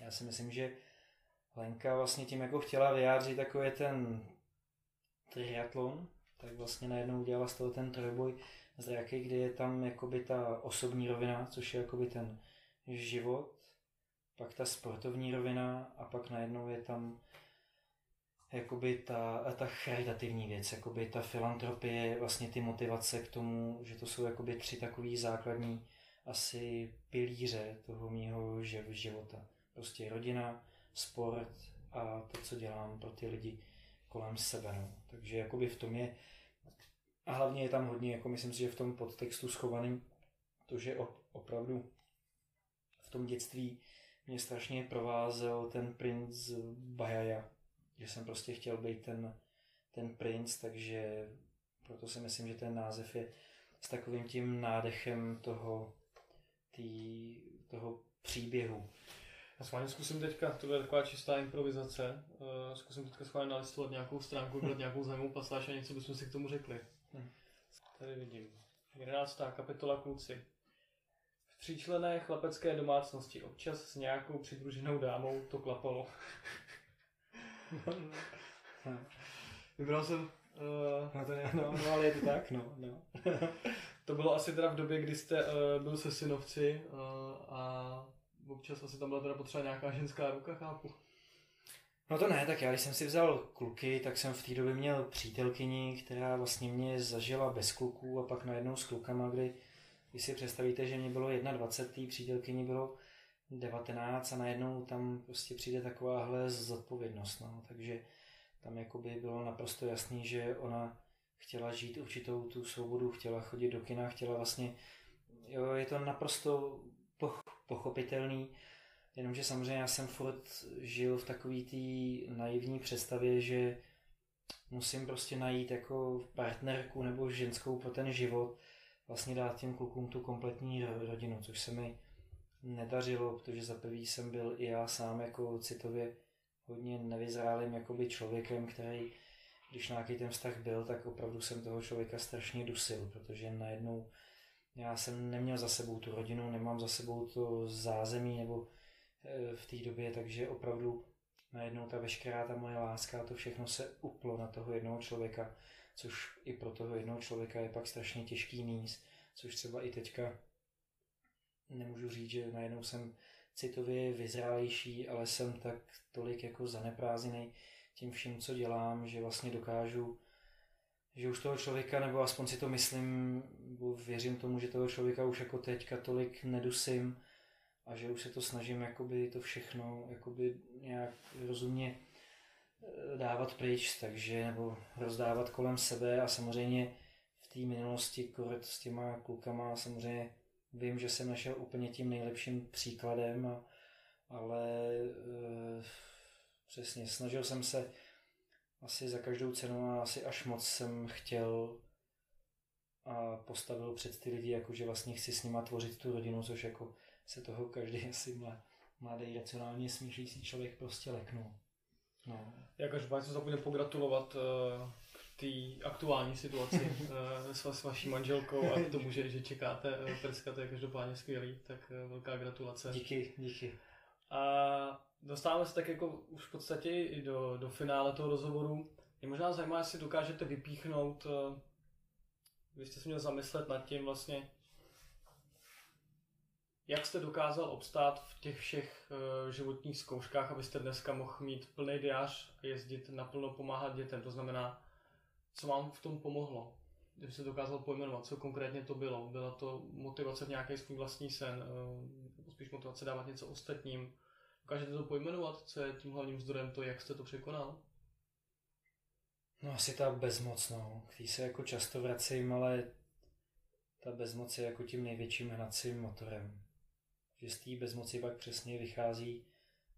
já si myslím, že Lenka vlastně tím jako chtěla vyjádřit takový ten triatlon, tak vlastně najednou udělala z toho ten trojboj z draky, kdy je tam jakoby ta osobní rovina, což je jakoby ten život, pak ta sportovní rovina a pak najednou je tam jakoby ta, ta charitativní věc, jakoby ta filantropie, vlastně ty motivace k tomu, že to jsou jakoby tři takové základní asi pilíře toho mýho života. Prostě rodina, sport a to, co dělám pro ty lidi kolem sebe. No. Takže jakoby v tom je, a hlavně je tam hodně, jako myslím si, že v tom podtextu schovaný to, že opravdu v tom dětství mě strašně provázel ten princ Bajaja, že jsem prostě chtěl být ten, ten princ, takže proto si myslím, že ten název je s takovým tím nádechem toho, tý, toho příběhu. Já s vámi zkusím teďka, to bude taková čistá improvizace, uh, zkusím teďka s vámi nalistovat nějakou stránku, vybrat [LAUGHS] nějakou zajímavou pasáž a něco bychom si k tomu řekli. Hmm. Tady vidím. 11. kapitola kluci. V tříčlené chlapecké domácnosti občas s nějakou přidruženou dámou to klapalo. [LAUGHS] [LAUGHS] Vybral jsem... Uh, no, to je, no, no, ale je to tak, no. no. [LAUGHS] to bylo asi teda v době, kdy jste uh, byl se synovci uh, a občas asi tam byla teda potřeba nějaká ženská ruka, chápu. No to ne, tak já když jsem si vzal kluky, tak jsem v té době měl přítelkyni, která vlastně mě zažila bez kluků a pak najednou s klukama, kdy když si představíte, že mě bylo 21, přítelkyni bylo 19 a najednou tam prostě přijde takováhle zodpovědnost. No. Takže tam jakoby bylo naprosto jasný, že ona chtěla žít určitou tu svobodu, chtěla chodit do kina, chtěla vlastně, jo, je to naprosto pochopitelný, jenomže samozřejmě já jsem furt žil v takový té naivní představě, že musím prostě najít jako partnerku nebo ženskou pro ten život, vlastně dát těm klukům tu kompletní rodinu, což se mi nedařilo, protože za prvý jsem byl i já sám jako citově hodně nevyzrálým jakoby člověkem, který když nějaký ten vztah byl, tak opravdu jsem toho člověka strašně dusil, protože najednou já jsem neměl za sebou tu rodinu, nemám za sebou to zázemí nebo e, v té době, takže opravdu najednou ta veškerá ta moje láska, to všechno se uplo na toho jednoho člověka, což i pro toho jednoho člověka je pak strašně těžký níz, což třeba i teďka nemůžu říct, že najednou jsem citově vyzrálejší, ale jsem tak tolik jako zaneprázdněný tím vším, co dělám, že vlastně dokážu, že už toho člověka, nebo aspoň si to myslím, nebo věřím tomu, že toho člověka už jako teďka tolik nedusím a že už se to snažím jakoby to všechno jakoby nějak rozumně eh, dávat pryč, takže nebo rozdávat kolem sebe a samozřejmě v té minulosti koret s těma klukama samozřejmě vím, že jsem našel úplně tím nejlepším příkladem, ale e, přesně snažil jsem se asi za každou cenu a asi až moc jsem chtěl a postavil před ty lidi, jako že vlastně chci s nima tvořit tu rodinu, což jako se toho každý [LAUGHS] asi mladý, racionálně smýšlející člověk prostě leknul. No. Každopádně se zapomněl pogratulovat uh, té aktuální situaci uh, [LAUGHS] s, s vaší manželkou a k tomu, že, že čekáte uh, prska, to je každopádně skvělý, tak uh, velká gratulace. Díky, díky. A dostáváme se tak jako už v podstatě i do, do finále toho rozhovoru. Je možná zajímavé, jestli dokážete vypíchnout, vy jste se měl zamyslet nad tím vlastně, jak jste dokázal obstát v těch všech životních zkouškách, abyste dneska mohl mít plný diář a jezdit naplno pomáhat dětem? To znamená, co vám v tom pomohlo? Kdyby se dokázal pojmenovat, co konkrétně to bylo? Byla to motivace v nějaký svůj vlastní sen, nebo spíš motivace dávat něco ostatním? Dokážete to pojmenovat, co je tím hlavním zdrojem to, jak jste to překonal? No asi ta bezmoc, no. K se jako často vracím, ale ta bezmoc je jako tím největším hnacím motorem že z té bezmoci pak přesně vychází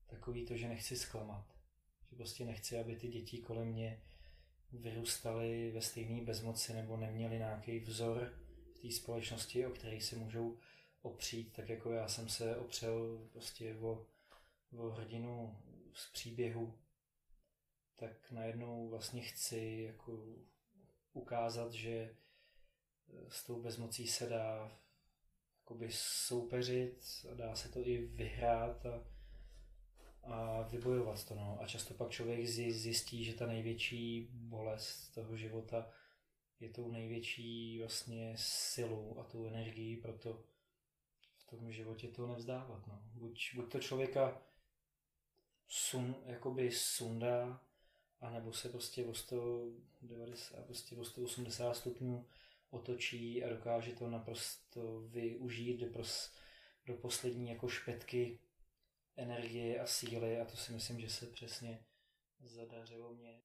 takový to, že nechci zklamat. Že prostě nechci, aby ty děti kolem mě vyrůstaly ve stejné bezmoci nebo neměli nějaký vzor v té společnosti, o který se můžou opřít, tak jako já jsem se opřel prostě o, o hrdinu z příběhu, tak najednou vlastně chci jako ukázat, že s tou bezmocí se dá soupeřit a dá se to i vyhrát a, a vybojovat to. No. A často pak člověk zjistí, že ta největší bolest toho života je tou největší vlastně silou a tou energií, proto v tom životě to nevzdávat. No. Buď, buď to člověka sun, jakoby sundá, anebo se prostě o 190, prostě o 180 stupňů otočí a dokáže to naprosto využít do, pros, do poslední jako špetky energie a síly a to si myslím, že se přesně zadařilo mě.